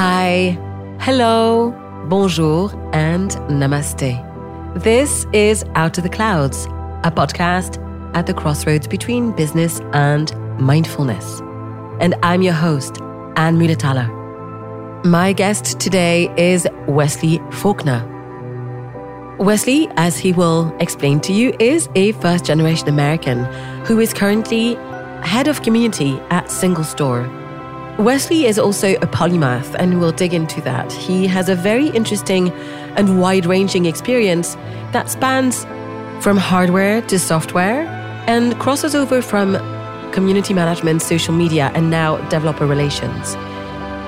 Hi, hello, bonjour, and namaste. This is Out of the Clouds, a podcast at the crossroads between business and mindfulness. And I'm your host, Anne Mulatala. My guest today is Wesley Faulkner. Wesley, as he will explain to you, is a first generation American who is currently head of community at SingleStore. Wesley is also a polymath, and we'll dig into that. He has a very interesting and wide ranging experience that spans from hardware to software and crosses over from community management, social media, and now developer relations.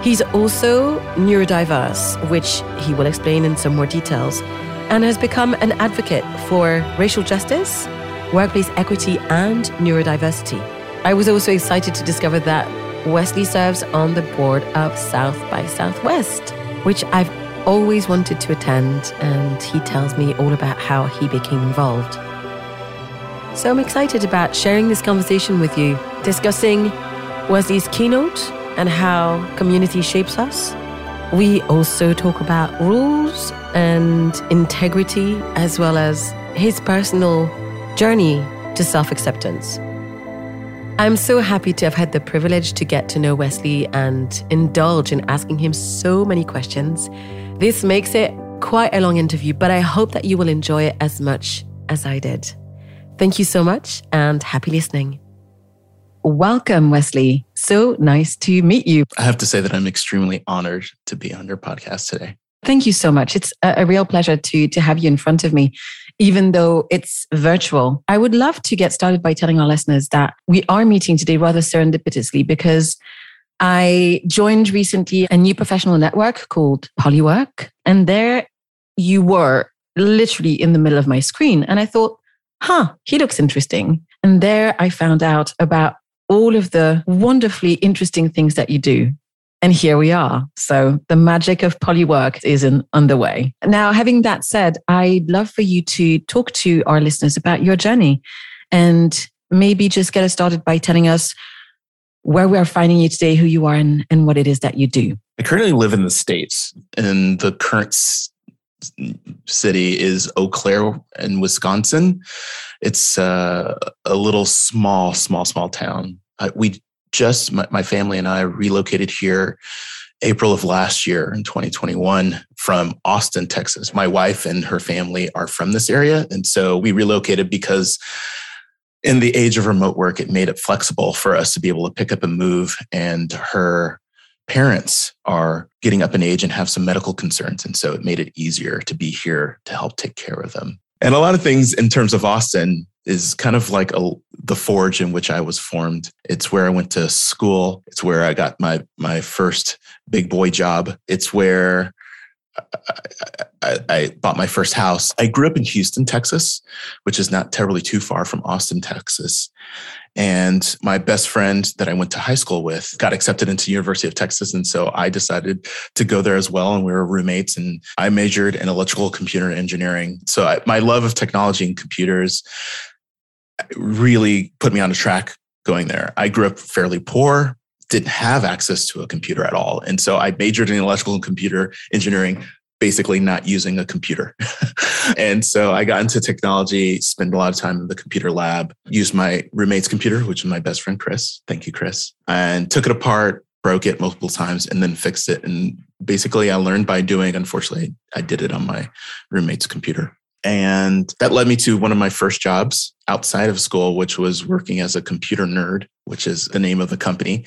He's also neurodiverse, which he will explain in some more details, and has become an advocate for racial justice, workplace equity, and neurodiversity. I was also excited to discover that Wesley serves on the board of South by Southwest, which I've always wanted to attend, and he tells me all about how he became involved. So I'm excited about sharing this conversation with you, discussing Wesley's keynote and how community shapes us. We also talk about rules and integrity, as well as his personal journey to self acceptance. I'm so happy to have had the privilege to get to know Wesley and indulge in asking him so many questions. This makes it quite a long interview, but I hope that you will enjoy it as much as I did. Thank you so much and happy listening. Welcome, Wesley. So nice to meet you. I have to say that I'm extremely honored to be on your podcast today. Thank you so much. It's a, a real pleasure to, to have you in front of me, even though it's virtual. I would love to get started by telling our listeners that we are meeting today rather serendipitously because I joined recently a new professional network called Polywork. And there you were literally in the middle of my screen. And I thought, huh, he looks interesting. And there I found out about all of the wonderfully interesting things that you do. And here we are. So the magic of polywork is in underway. Now, having that said, I'd love for you to talk to our listeners about your journey and maybe just get us started by telling us where we are finding you today, who you are, and, and what it is that you do. I currently live in the States, and the current city is Eau Claire in Wisconsin. It's uh, a little small, small, small town. Uh, we just, my, my family and I relocated here April of last year in 2021 from Austin, Texas. My wife and her family are from this area. And so we relocated because in the age of remote work, it made it flexible for us to be able to pick up and move. And her parents are getting up in age and have some medical concerns. And so it made it easier to be here to help take care of them. And a lot of things in terms of Austin is kind of like a, the forge in which I was formed. It's where I went to school. It's where I got my my first big boy job. It's where I, I, I, bought my first house. I grew up in Houston, Texas, which is not terribly too far from Austin, Texas. And my best friend that I went to high school with got accepted into University of Texas. And so I decided to go there as well. And we were roommates and I majored in electrical computer engineering. So I, my love of technology and computers really put me on a track going there. I grew up fairly poor, didn't have access to a computer at all. And so I majored in electrical and computer engineering, basically not using a computer. and so I got into technology, spent a lot of time in the computer lab, used my roommate's computer, which is my best friend, Chris. Thank you, Chris. And took it apart, broke it multiple times, and then fixed it. And basically, I learned by doing. Unfortunately, I did it on my roommate's computer. And that led me to one of my first jobs outside of school, which was working as a computer nerd, which is the name of the company,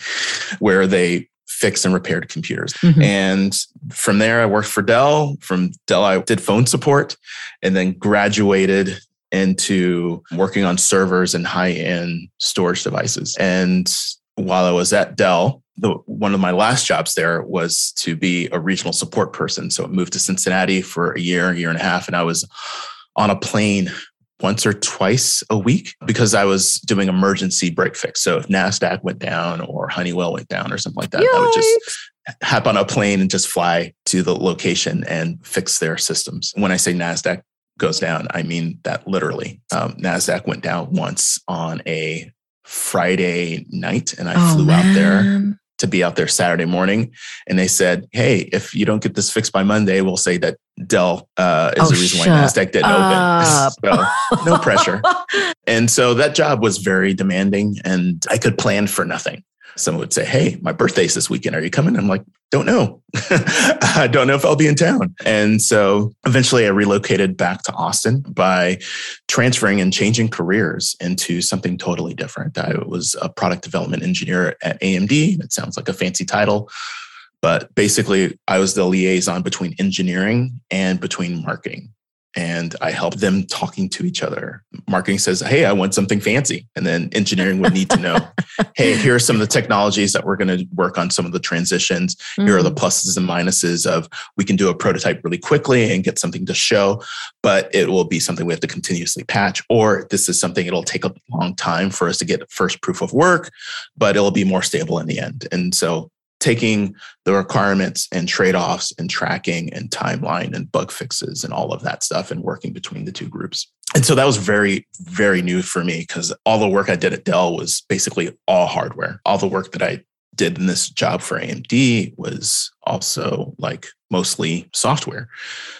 where they fixed and repaired computers. Mm-hmm. And from there, I worked for Dell. From Dell, I did phone support and then graduated into working on servers and high end storage devices. And while I was at Dell, the, one of my last jobs there was to be a regional support person. So I moved to Cincinnati for a year, a year and a half, and I was on a plane once or twice a week because I was doing emergency break fix. So if NASDAQ went down or Honeywell went down or something like that, Yikes. I would just hop on a plane and just fly to the location and fix their systems. When I say NASDAQ goes down, I mean that literally. Um, NASDAQ went down once on a Friday night and I oh, flew man. out there to be out there Saturday morning. And they said, Hey, if you don't get this fixed by Monday, we'll say that Dell uh, is Oh, the reason why NASDAQ didn't up. open. so no pressure. And so that job was very demanding and I could plan for nothing. Someone would say, Hey, my birthday's this weekend. Are you coming? I'm like, Don't know. I don't know if I'll be in town. And so eventually I relocated back to Austin by transferring and changing careers into something totally different. I was a product development engineer at AMD. It sounds like a fancy title. But basically, I was the liaison between engineering and between marketing and I help them talking to each other. Marketing says, Hey, I want something fancy. And then engineering would need to know, Hey, here are some of the technologies that we're going to work on some of the transitions. Here are the mm-hmm. pluses and minuses of we can do a prototype really quickly and get something to show, but it will be something we have to continuously patch. Or this is something it'll take a long time for us to get first proof of work, but it'll be more stable in the end. And so taking the requirements and trade-offs and tracking and timeline and bug fixes and all of that stuff and working between the two groups. And so that was very, very new for me because all the work I did at Dell was basically all hardware. All the work that I did in this job for AMD was also like mostly software.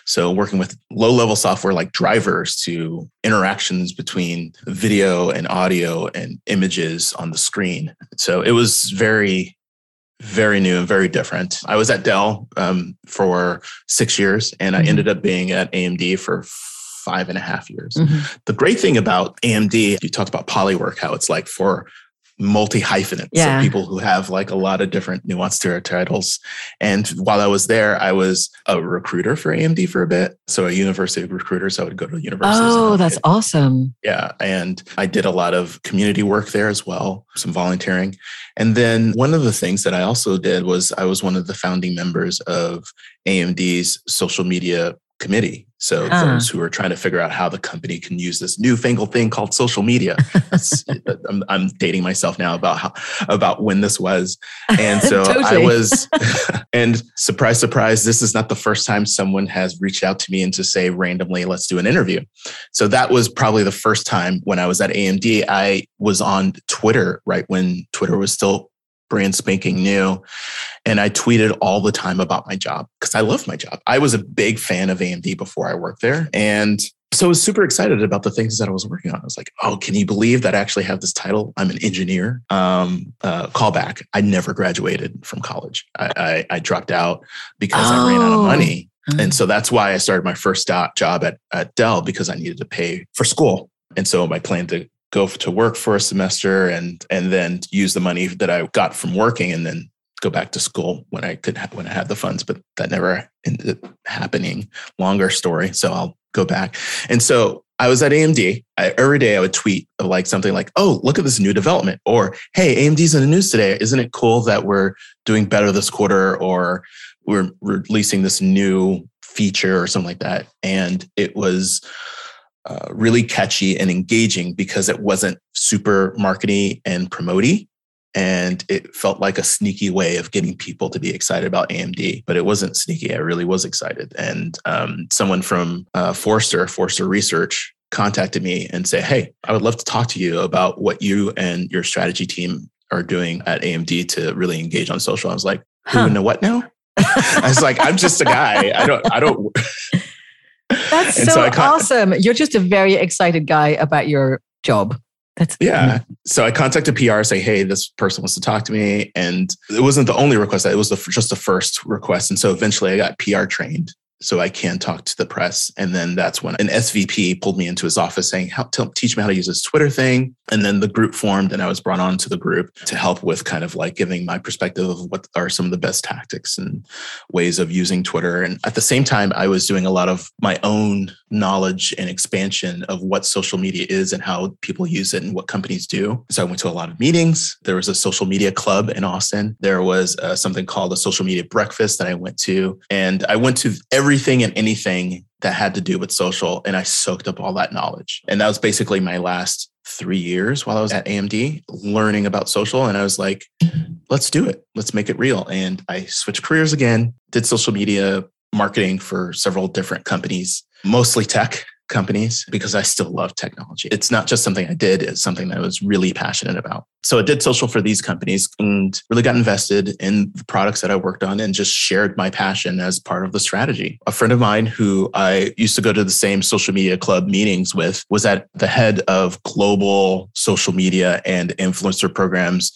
So working with low level software like drivers to interactions between video and audio and images on the screen. So it was very very new and very different. I was at Dell um, for six years, and I Mhm. ended up being at AMD for five and a half years. Mhm. The great thing about AMD, you talked about polywork, how it's like for multi hyphenates, Yeah. so people who have like a lot of different nuanced titles. And while I was there, I was a recruiter for AMD for a bit. So a university recruiter. So I would go to universities. Oh, that's awesome. yeah. And I did a lot of community work there as well, some volunteering. And then one of the things that I also did was I was one of the founding members of AMD's social media committee. So Ah. those who are trying to figure out how the company can use this newfangled thing called social media. I'm, I'm dating myself now about how about when this was. And so I was, and surprise, surprise, this is not the first time someone has reached out to me and to say randomly, let's do an interview. So that was probably the first time when I was at AMD. I was on Twitter right when Twitter was still brand spanking new. And I tweeted all the time about my job because I love my job. I was a big fan of AMD before I worked there. And so I was super excited about the things that I was working on. I was like, oh, can you believe that I actually have this title? I'm an engineer. Um, uh, callback. I never graduated from college. I, I, I dropped out because I ran out of Oh. money. Mm. And so that's why I started my first job at, at Dell because I needed to pay for school. And so my plan to go to work for a semester and and then use the money that I got from working and then go back to school when I could ha- when I had the funds. But that never ended up happening. Longer story. So I'll go back. And so I was at AMD. I, every day I would tweet like something like, "Oh, look at this new development," or "Hey, AMD's in the news today. Isn't it cool that we're doing better this quarter?" Or we're releasing this new feature or something like that. And it was uh, really catchy and engaging because it wasn't super markety and promoty. And it felt like a sneaky way of getting people to be excited about AMD, but it wasn't sneaky. I really was excited. And um, someone from uh, Forrester, Forrester Research, contacted me and say, "Hey, I would love to talk to you about what you and your strategy team are doing at AMD to really engage on social." I was like, "Who Huh. know what now?" I was like, "I'm just a guy. I don't. I don't." That's And so, so awesome. You're just a very excited guy about your job. That's Yeah. So I contacted PR, say, hey, this person wants to talk to me. And it wasn't the only request. It was the, just the first request. And so eventually I got PR trained so I can talk to the press. And then that's when an SVP pulled me into his office saying, help, tell, teach me how to use this Twitter thing. And then the group formed and I was brought on to the group to help with kind of like giving my perspective of what are some of the best tactics and ways of using Twitter. And at the same time, I was doing a lot of my own knowledge and expansion of what social media is and how people use it and what companies do. So I went to a lot of meetings. There was a social media club in Austin. There was uh, something called a social media breakfast that I went to. And I went to everything and anything that had to do with social. And I soaked up all that knowledge. And that was basically my last three years while I was at AMD learning about social. And I was like, let's do it. Let's make it real. And I switched careers again, did social media marketing for several different companies, mostly tech. Companies because I still love technology. It's not just something I did, it's something that I was really passionate about. So I did social for these companies and really got invested in the products that I worked on and just shared my passion as part of the strategy. A friend of mine who I used to go to the same social media club meetings with was at the head of global social media and influencer programs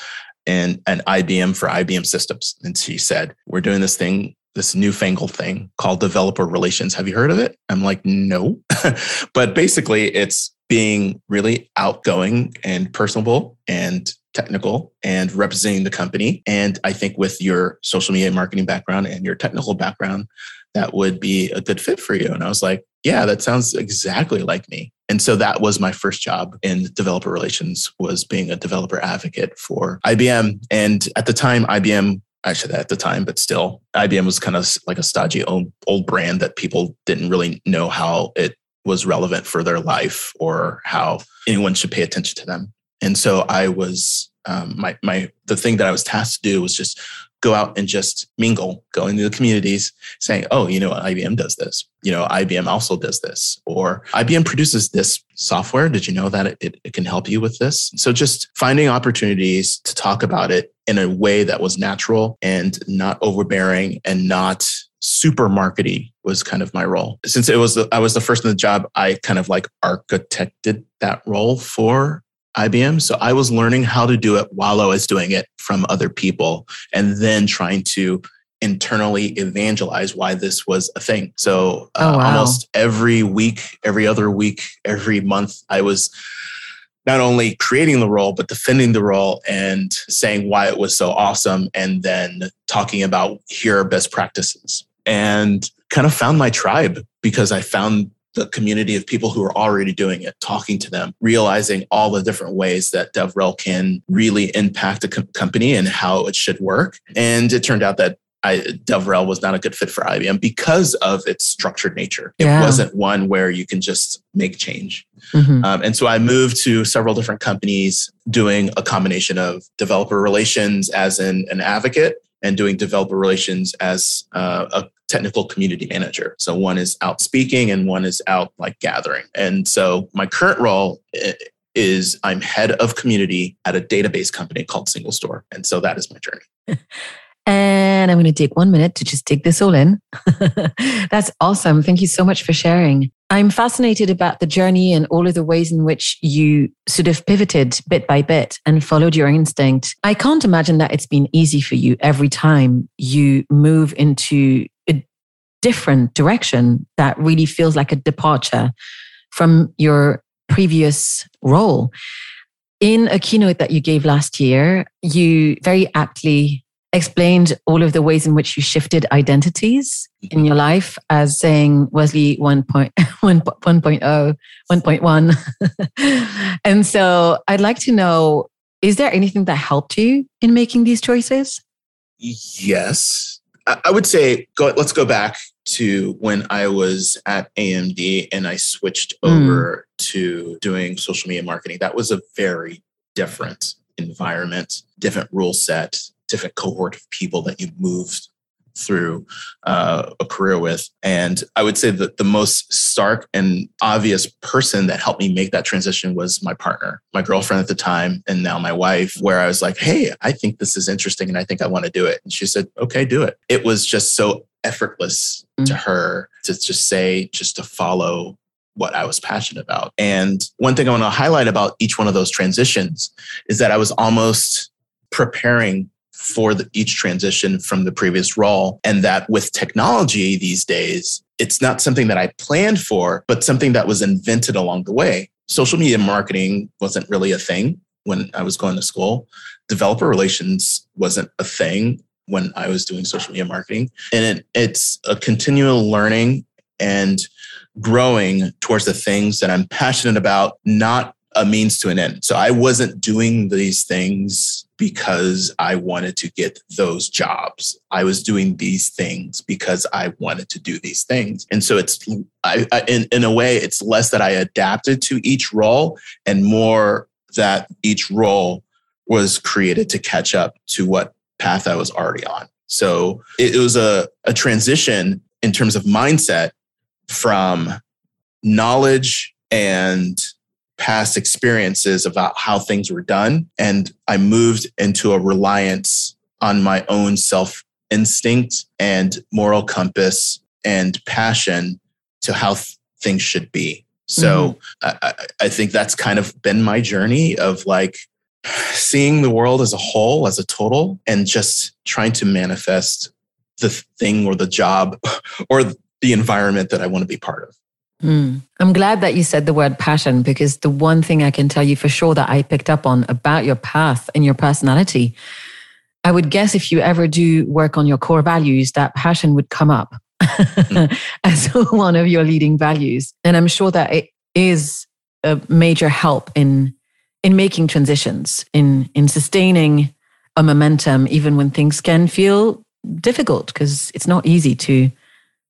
and an IBM for IBM systems. And she said, We're doing this thing this newfangled thing called developer relations. Have you heard of it? I'm like, no. but basically, it's being really outgoing and personable and technical and representing the company. And I think with your social media marketing background and your technical background, that would be a good fit for you. And I was like, yeah, that sounds exactly like me. And so that was my first job in developer relations was being a developer advocate for IBM. And at the time, IBM actually at the time, but still, IBM was kind of like a stodgy old, old brand that people didn't really know how it was relevant for their life or how anyone should pay attention to them. And so I was um, my my the thing that I was tasked to do was just go out and just mingle, go into the communities, saying, "Oh, you know, IBM does this. You know, IBM also does this, or IBM produces this software. Did you know that it, it, it can help you with this?" So just finding opportunities to talk about it in a way that was natural and not overbearing and not super markety was kind of my role. Since it was the, I was the first in the job, I kind of like architected that role for IBM. So I was learning how to do it while I was doing it from other people and then trying to internally evangelize why this was a thing. So uh, oh, wow. almost every week, every other week, every month, I was not only creating the role, but defending the role and saying why it was so awesome. And then talking about here are best practices and kind of found my tribe because I found the community of people who are already doing it, talking to them, realizing all the different ways that DevRel can really impact a com- company and how it should work. And it turned out that I, DevRel was not a good fit for IBM because of its structured nature. It yeah. wasn't one where you can just make change. Mm-hmm. Um, and so I moved to several different companies doing a combination of developer relations as an, an advocate and doing developer relations as uh, a technical community manager. So one is out speaking and one is out like gathering. And so my current role eh, is I'm head of community at a database company called SingleStore. And so that is my journey. And I'm going to take one minute to just take this all in. That's awesome. Thank you so much for sharing. I'm fascinated about the journey and all of the ways in which you sort of pivoted bit by bit and followed your instinct. I can't imagine that it's been easy for you every time you move into different direction that really feels like a departure from your previous role. In a keynote that you gave last year, you very aptly explained all of the ways in which you shifted identities in your life as saying Wesley 1.0, 1.1. and so I'd like to know is there anything that helped you in making these choices? Yes. I would say go, let's go back to when I was at AMD and I switched mm. over to doing social media marketing. That was a very different environment, different rule set, different cohort of people that you moved through uh, a career with. And I would say that the most stark and obvious person that helped me make that transition was my partner, my girlfriend at the time, and now my wife, where I was like, hey, I think this is interesting and I think I want to do it. And she said, okay, do it. It was just so effortless mm-hmm. to her to just say, just to follow what I was passionate about. And one thing I want to highlight about each one of those transitions is that I was almost preparing for the, each transition from the previous role. And that with technology these days, it's not something that I planned for, but something that was invented along the way. Social media marketing wasn't really a thing when I was going to school. Developer relations wasn't a thing when I was doing social media marketing. And it, it's a continual learning and growing towards the things that I'm passionate about, not a means to an end. So I wasn't doing these things because I wanted to get those jobs. I was doing these things because I wanted to do these things. And so it's, I, I, in, in a way, it's less that I adapted to each role and more that each role was created to catch up to what path I was already on. So it, it was a, a transition in terms of mindset from knowledge and past experiences about how things were done. And I moved into a reliance on my own self instinct and moral compass and passion to how th- things should be. So mm-hmm. I, I think that's kind of been my journey of like seeing the world as a whole, as a total, and just trying to manifest the thing or the job or the environment that I want to be part of. Mm. I'm glad that you said the word passion because the one thing I can tell you for sure that I picked up on about your path and your personality, I would guess if you ever do work on your core values, that passion would come up mm. as one of your leading values. And I'm sure that it is a major help in in making transitions, in in sustaining a momentum, even when things can feel difficult, because it's not easy to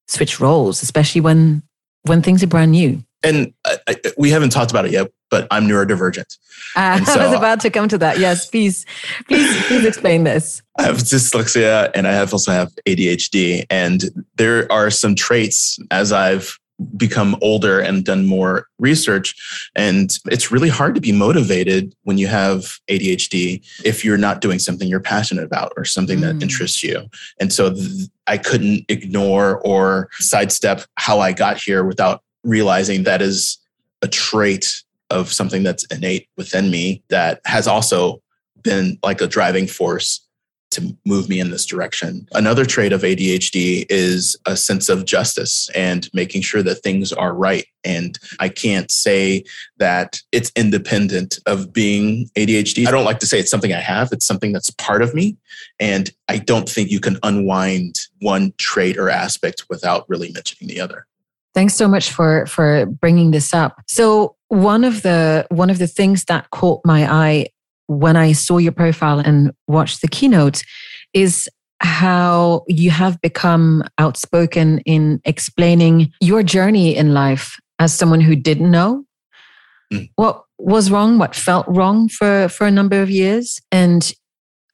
switch roles, especially when when things are brand new. And I, I, we haven't talked about it yet, but I'm neurodivergent. Uh, so, I was about to come to that. Yes, please, please, please explain this. I have dyslexia and I have also have ADHD, and there are some traits as I've become older and done more research. And it's really hard to be motivated when you have ADHD if you're not doing something you're passionate about or something mm. that interests you. And so th- I couldn't ignore or sidestep how I got here without realizing that is a trait of something that's innate within me that has also been like a driving force to move me in this direction. Another trait of ADHD is a sense of justice and making sure that things are right. And I can't say that it's independent of being ADHD. I don't like to say it's something I have, it's something that's part of me. And I don't think you can unwind one trait or aspect without really mentioning the other. Thanks so much for for bringing this up. So one of the one of the things that caught my eye when I saw your profile and watched the keynote is how you have become outspoken in explaining your journey in life as someone who didn't know mm. what was wrong, what felt wrong for, for a number of years. And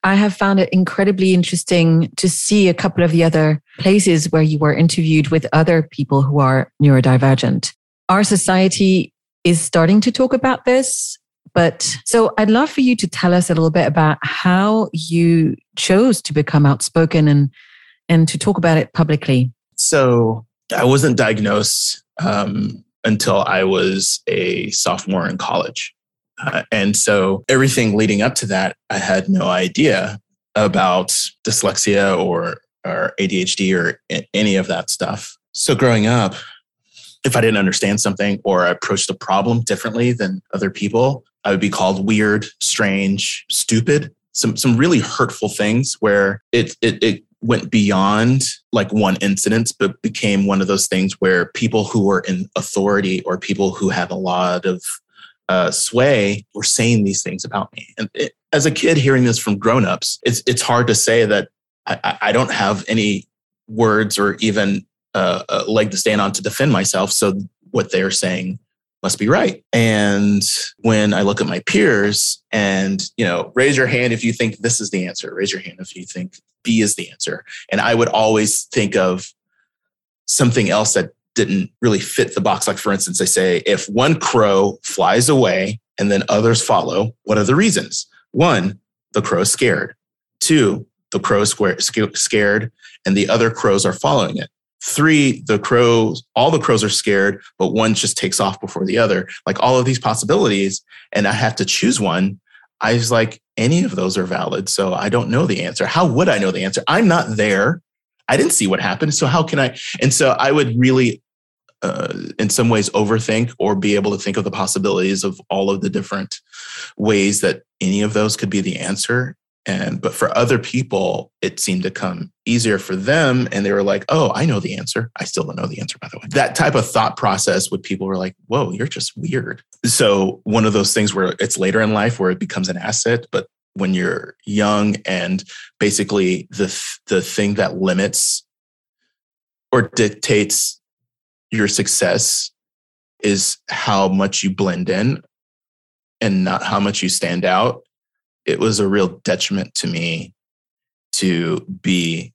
I have found it incredibly interesting to see a couple of the other places where you were interviewed with other people who are neurodivergent. Our society is starting to talk about this but so I'd love for you to tell us a little bit about how you chose to become outspoken and and to talk about it publicly. So I wasn't diagnosed um, until I was a sophomore in college. Uh, and so everything leading up to that, I had no idea about dyslexia or, or ADHD or any of that stuff. So growing up, if I didn't understand something or I approached a problem differently than other people, I would be called weird, strange, stupid. Some some really hurtful things where it it, it went beyond like one incident, but became one of those things where people who were in authority or people who had a lot of uh, sway were saying these things about me. And it, as a kid, hearing this from grown-ups, it's it's hard to say that I, I don't have any words or even uh, a leg to stand on to defend myself. So what they're saying must be right. And when I look at my peers and, you know, raise your hand if you think this is the answer, raise your hand if you think B is the answer. And I would always think of something else that didn't really fit the box. Like, for instance, I say, if one crow flies away and then others follow, what are the reasons? One, the crow is scared. Two, the crow is scared and the other crows are following it. Three, the crows, all the crows are scared, but one just takes off before the other. Like all of these possibilities, and I have to choose one. I was like, any of those are valid. So I don't know the answer. How would I know the answer? I'm not there. I didn't see what happened. So how can I? And so I would really, uh, in some ways, overthink or be able to think of the possibilities of all of the different ways that any of those could be the answer and but for other people it seemed to come easier for them and they were like oh i know the answer. I still don't know the answer by the way. That type of thought process with people were like whoa you're just weird. So one of those things where it's later in life where it becomes an asset but when you're young and basically the the thing that limits or dictates your success is how much you blend in and not how much you stand out it was a real detriment to me to be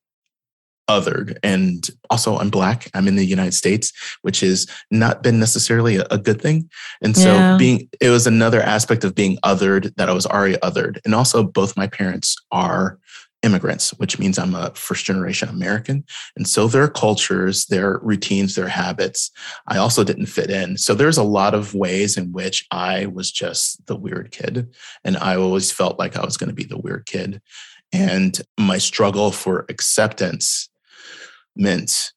othered. And also, I'm Black. I'm in the United States, which has not been necessarily a, good thing. And so, yeah. being, it was another aspect of being othered that I was already othered. And also, both my parents are immigrants, which means I'm a first generation American. And so their cultures, their routines, their habits, I also didn't fit in. So there's a lot of ways in which I was just the weird kid. And I always felt like I was going to be the weird kid. And my struggle for acceptance meant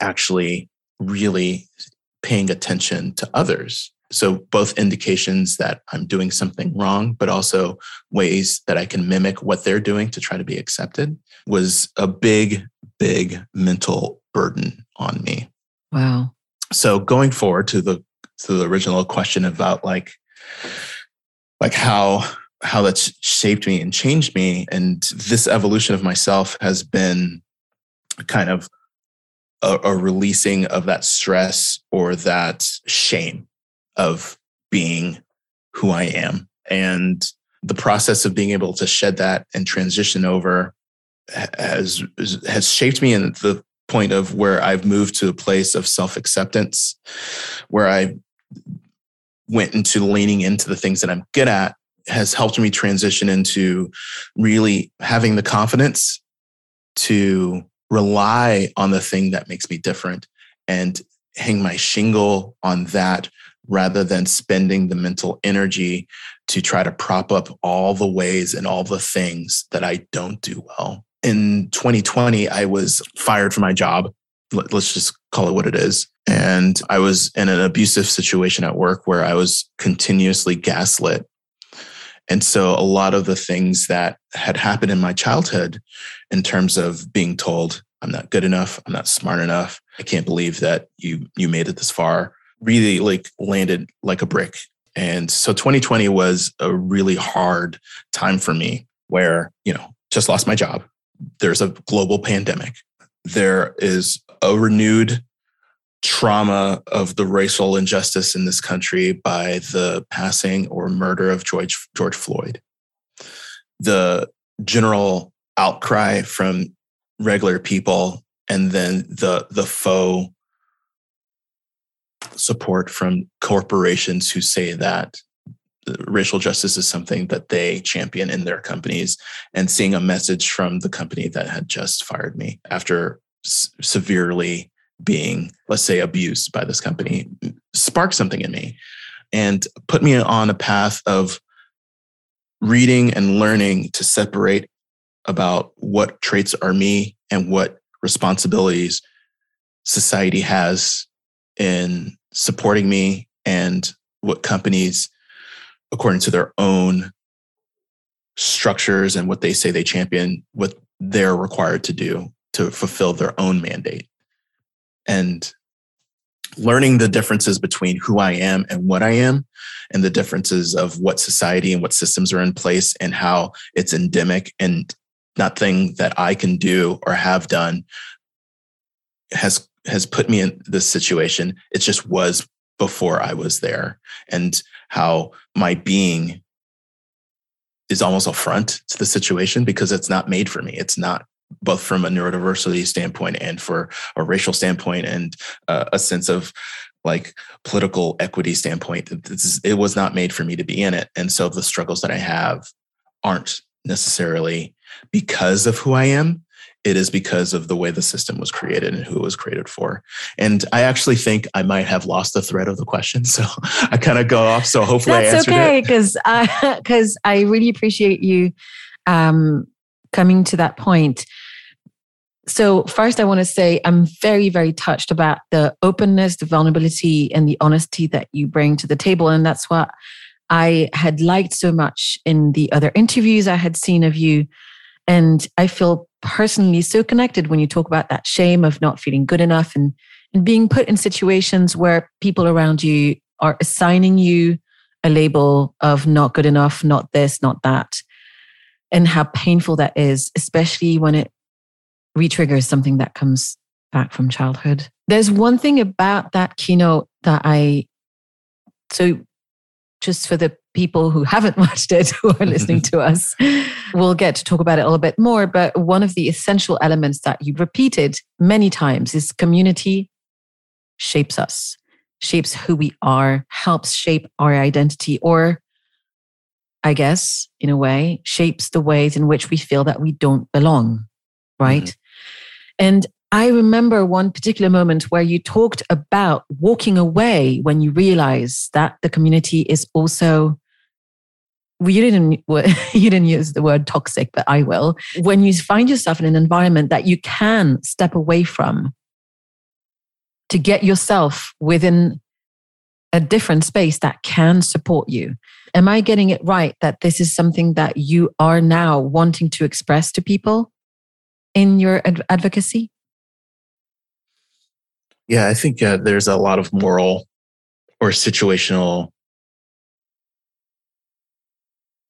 actually really paying attention to others. So, both indications that I'm doing something wrong, but also ways that I can mimic what they're doing to try to be accepted was a big, big mental burden on me. Wow. So, going forward to the to the original question about like like how how that's shaped me and changed me. And this evolution of myself has been kind of a, a releasing of that stress or that shame of being who I am. And the process of being able to shed that and transition over has has shaped me in the point of where I've moved to a place of self-acceptance where I went into leaning into the things that I'm good at has helped me transition into really having the confidence to rely on the thing that makes me different and hang my shingle on that rather than spending the mental energy to try to prop up all the ways and all the things that I don't do well. In 2020, I was fired from my job. Let's just call it what it is. And I was in an abusive situation at work where I was continuously gaslit and so a lot of the things that had happened in my childhood in terms of being told, I'm not good enough, I'm not smart enough, I can't believe that you you made it this far, really like landed like a brick. And so 2020 was a really hard time for me where, you know, just lost my job. There's a global pandemic. There is a renewed trauma of the racial injustice in this country by the passing or murder of George George Floyd. The general outcry from regular people and then the the faux support from corporations who say that racial justice is something that they champion in their companies and seeing a message from the company that had just fired me after s- severely being, let's say, abused by this company sparked something in me and put me on a path of reading and learning to separate about what traits are me and what responsibilities society has in supporting me and what companies, according to their own structures and what they say they champion, what they're required to do to fulfill their own mandate. And learning the differences between who I am and what I am, and the differences of what society and what systems are in place and how it's endemic and nothing that I can do or have done has has put me in this situation. It just was before I was there, and how my being is almost a front to the situation because it's not made for me. It's not both from a neurodiversity standpoint and for a racial standpoint and uh, a sense of like political equity standpoint is, it was not made for me to be in it and so the struggles that i have aren't necessarily because of who i am it is because of the way the system was created and who it was created for and i actually think i might have lost the thread of the question so i kind of go off so hopefully that's okay because i because i really appreciate you um coming to that point. So, first, I want to say I'm very, very touched about the openness, the vulnerability, and the honesty that you bring to the table. And that's what I had liked so much in the other interviews I had seen of you. And I feel personally so connected when you talk about that shame of not feeling good enough and, and being put in situations where people around you are assigning you a label of not good enough, not this, not that and how painful that is, especially when it retriggers something that comes back from childhood. There's one thing about that keynote that I, so just for the people who haven't watched it, who are listening to us, we'll get to talk about it a little bit more. But one of the essential elements that you've repeated many times is community shapes us, shapes who we are, helps shape our identity, or I guess, in a way, shapes the ways in which we feel that we don't belong. Right. Mm-hmm. And I remember one particular moment where you talked about walking away when you realize that the community is also you didn't you didn't use the word toxic but i will. When you find yourself in an environment that you can step away from to get yourself within a different space that can support you am i getting it right that this is something that you are now wanting to express to people in your advocacy yeah, I think uh, there's a lot of moral or situational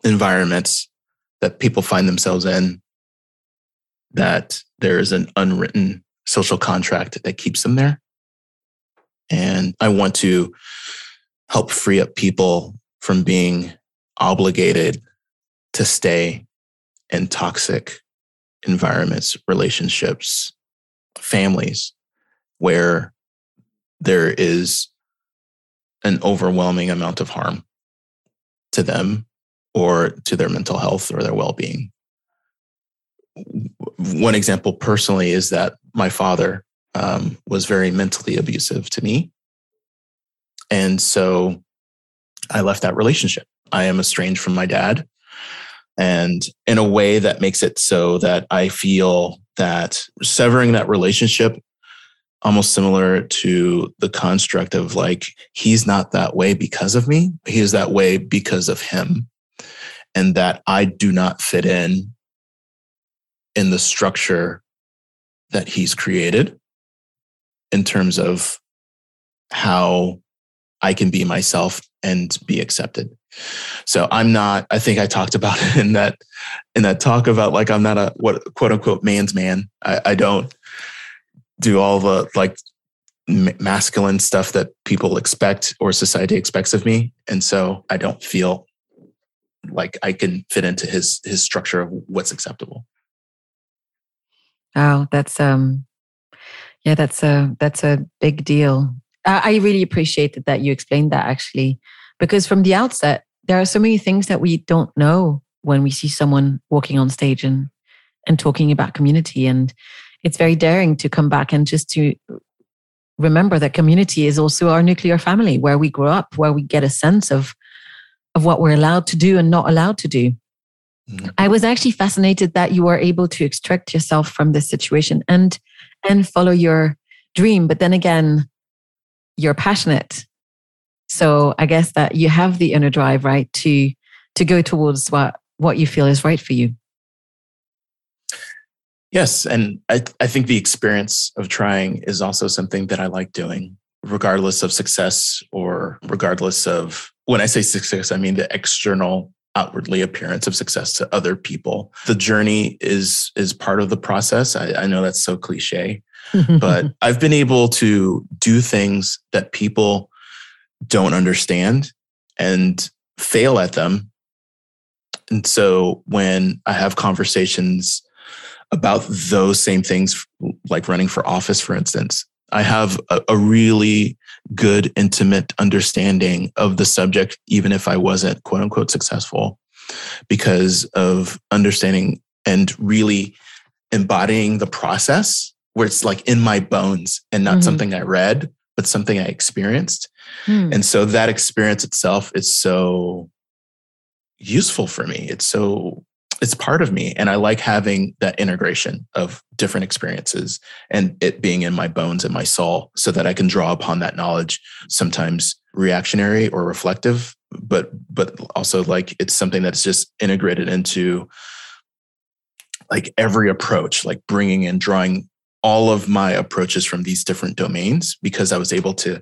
environments that people find themselves in that there is an unwritten social contract that keeps them there. And I want to help free up people from being obligated to stay in toxic environments, relationships, families where there is an overwhelming amount of harm to them or to their mental health or their well being. One example personally is that my father um, was very mentally abusive to me. And so I left that relationship. I am estranged from my dad. And in a way that makes it so that I feel that severing that relationship almost similar to the construct of like, he's not that way because of me. He is that way because of him. And that I do not fit in in the structure that he's created in terms of how I can be myself and be accepted. So I'm not, I think I talked about it in that, in that talk about like, I'm not a what quote unquote man's man. I, I don't, do all the like masculine stuff that people expect or society expects of me. And so i don't feel like i can fit into his his structure of what's acceptable. Oh that's um yeah that's a that's a big deal. I, I really appreciated that you explained that actually because from the outset there are so many things that we don't know when we see someone walking on stage and and talking about community and it's very daring to come back and just to remember that community is also our nuclear family where we grow up, where we get a sense of, of what we're allowed to do and not allowed to do. Mm-hmm. I was actually fascinated that you were able to extract yourself from this situation and and follow your dream. But then again, you're passionate. So I guess that you have the inner drive, right, to to go towards what what you feel is right for you. Yes. And I, I think the experience of trying is also something that I like doing, regardless of success or regardless of when I say success, I mean the external outwardly appearance of success to other people. The journey is is part of the process. I, I know that's so cliche, but I've been able to do things that people don't understand and fail at them. And so when I have conversations about those same things, like running for office, for instance. I have a, a, really good, intimate understanding of the subject, even if I wasn't quote unquote successful, because of understanding and really embodying the process where it's like in my bones and not mm-hmm. something I read, but something I experienced. Mm. And so that experience itself is so useful for me. It's so it's part of me and i like having that integration of different experiences and it being in my bones and my soul so that i can draw upon that knowledge sometimes reactionary or reflective but but also like it's something that's just integrated into like every approach like bringing in drawing all of my approaches from these different domains because i was able to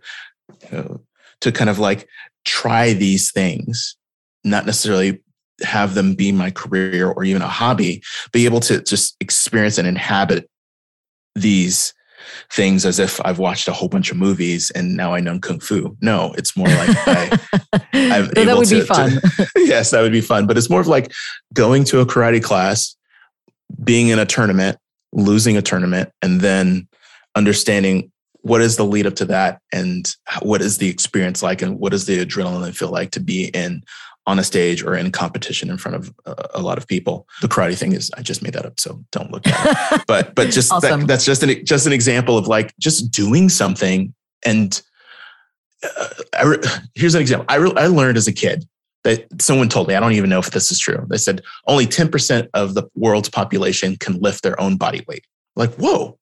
you know, to kind of like try these things not necessarily have them be my career or even a hobby, be able to just experience and inhabit these things as if I've watched a whole bunch of movies and now I know kung fu. No, it's more like I, I'm so that would to, be fun. To, yes, that would be fun. But it's more of like going to a karate class, being in a tournament, losing a tournament, and then understanding what is the lead up to that and what is the experience like and what does the adrenaline feel like to be in on a stage or in competition in front of a, a lot of people. The karate thing is I just made that up, so don't look at it. but but just awesome. that, that's just an just an example of like just doing something and uh, re, here's an example. I re, I learned as a kid that someone told me I don't even know if this is true. They said only 10% of the world's population can lift their own body weight. Like, whoa,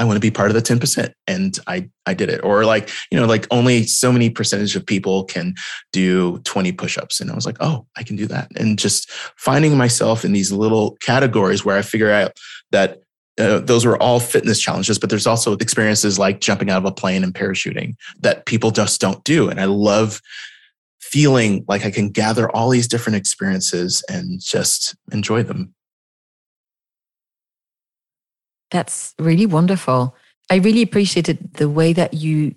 I want to be part of the 10%. And I, I did it. Or like, you know, like only so many percentage of people can do 20 push-ups. And I was like, oh, I can do that. And just finding myself in these little categories where I figure out that uh, those were all fitness challenges, but there's also experiences like jumping out of a plane and parachuting that people just don't do. And I love feeling like I can gather all these different experiences and just enjoy them. That's really wonderful. I really appreciated the way that you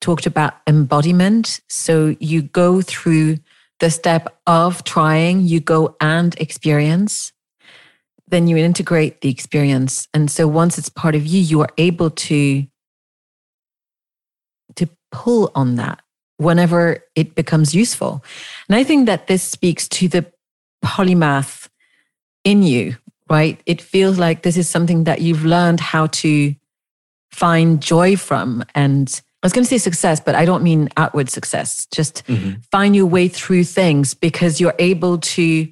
talked about embodiment. So you go through the step of trying, you go and experience, then you integrate the experience. And so once it's part of you, you are able to to pull on that whenever it becomes useful. And I think that this speaks to the polymath in you, right? It feels like this is something that you've learned how to find joy from. And I was going to say success, but I don't mean outward success. Just mm-hmm. find your way through things because you're able to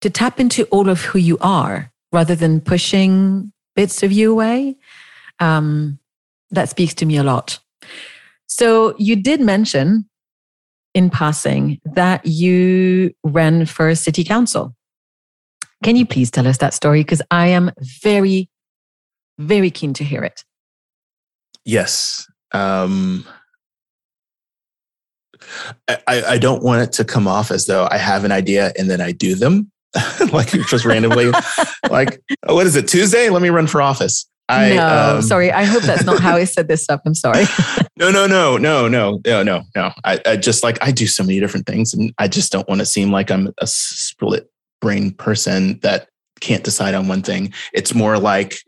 to tap into all of who you are rather than pushing bits of you away. Um, that speaks to me a lot. So you did mention in passing that you ran for city council. Can you please tell us that story? Because I am very, very keen to hear it. Yes. Um, I, I don't want it to come off as though I have an idea and then I do them, like just randomly. like, oh, what is it, Tuesday? Let me run for office. I, no, um, sorry. I hope that's not how I set this up. I'm sorry. no, no, no, no, no, no, no, no. I, I just like I do so many different things, and I just don't want to seem like I'm a split brain person that can't decide on one thing. It's more like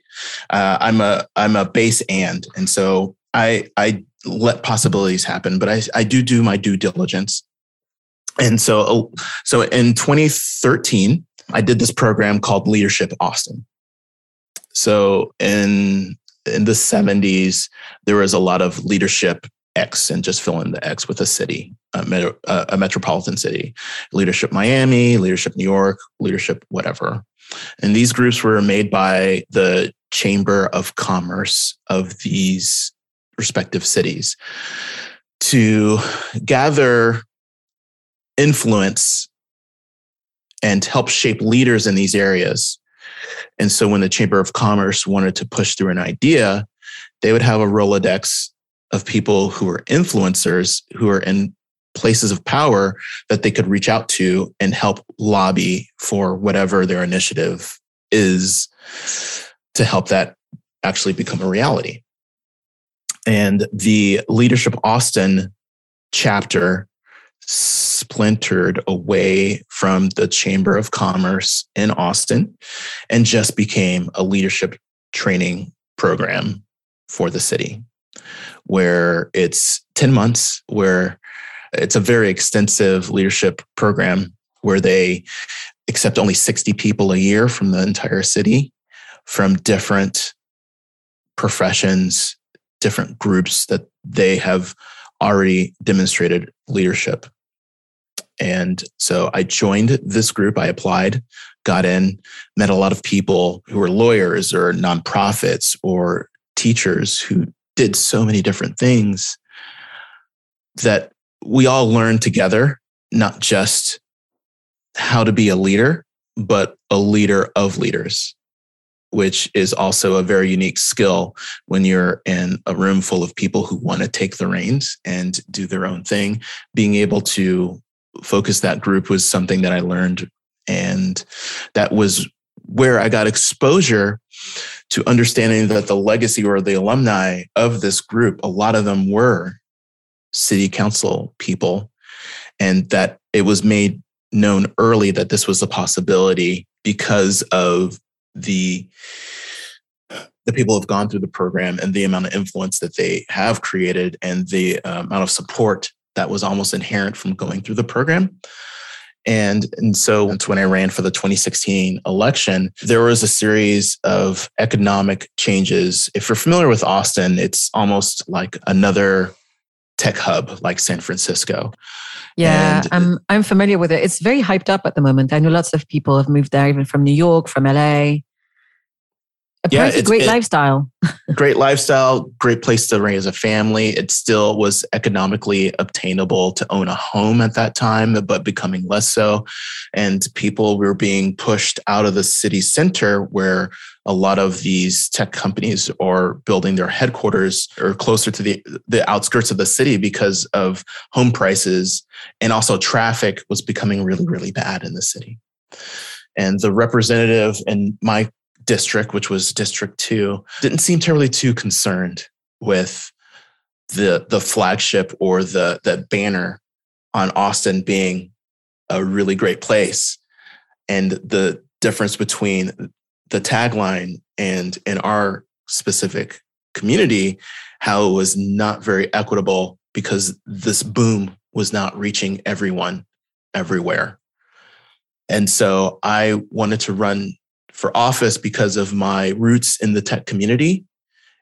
uh, I'm a I'm a base and, and so I I let possibilities happen, but I I do do my due diligence. And so so in 2013, I did this program called Leadership Austin. So in in the 70s, there was a lot of leadership X and just fill in the X with a city, a, metro, a metropolitan city, leadership Miami, leadership New York, leadership whatever. And these groups were made by the Chamber of Commerce of these respective cities to gather influence and help shape leaders in these areas. And so when the Chamber of Commerce wanted to push through an idea, they would have a Rolodex of people who are influencers who are in places of power that they could reach out to and help lobby for whatever their initiative is to help that actually become a reality. And the Leadership Austin chapter splintered away from the Chamber of Commerce in Austin and just became a leadership training program for the city where it's 10 months, where it's a very extensive leadership program where they accept only 60 people a year from the entire city from different professions, different groups that they have already demonstrated leadership. And so I joined this group. I applied, got in, met a lot of people who were lawyers or nonprofits or teachers who did so many different things that we all learned together, not just how to be a leader, but a leader of leaders, which is also a very unique skill when you're in a room full of people who want to take the reins and do their own thing. Being able to focus that group was something that I learned. And that was where I got exposure to understanding that the legacy or the alumni of this group, a lot of them were city council people, and that it was made known early that this was a possibility because of the the people have gone through the program and the amount of influence that they have created and the uh, amount of support that was almost inherent from going through the program. And, and so that's when I ran for the 2016 election, there was a series of economic changes. If you're familiar with Austin, it's almost like another tech hub like San Francisco. Yeah, and I'm I'm familiar with it. It's very hyped up at the moment. I know lots of people have moved there, even from New York, from LA. Apparently, yeah, it's great it, lifestyle. great lifestyle, great place to raise a family. It still was economically obtainable to own a home at that time, but becoming less so. And people were being pushed out of the city center where a lot of these tech companies are building their headquarters or closer to the, the outskirts of the city because of home prices and also traffic was becoming really, really bad in the city. And the representative in my district, which was District Two, didn't seem terribly too concerned with the the flagship or the the banner on Austin being a really great place, and the difference between the tagline and in our specific community, how it was not very equitable because this boom was not reaching everyone everywhere. And so I wanted to run for office because of my roots in the tech community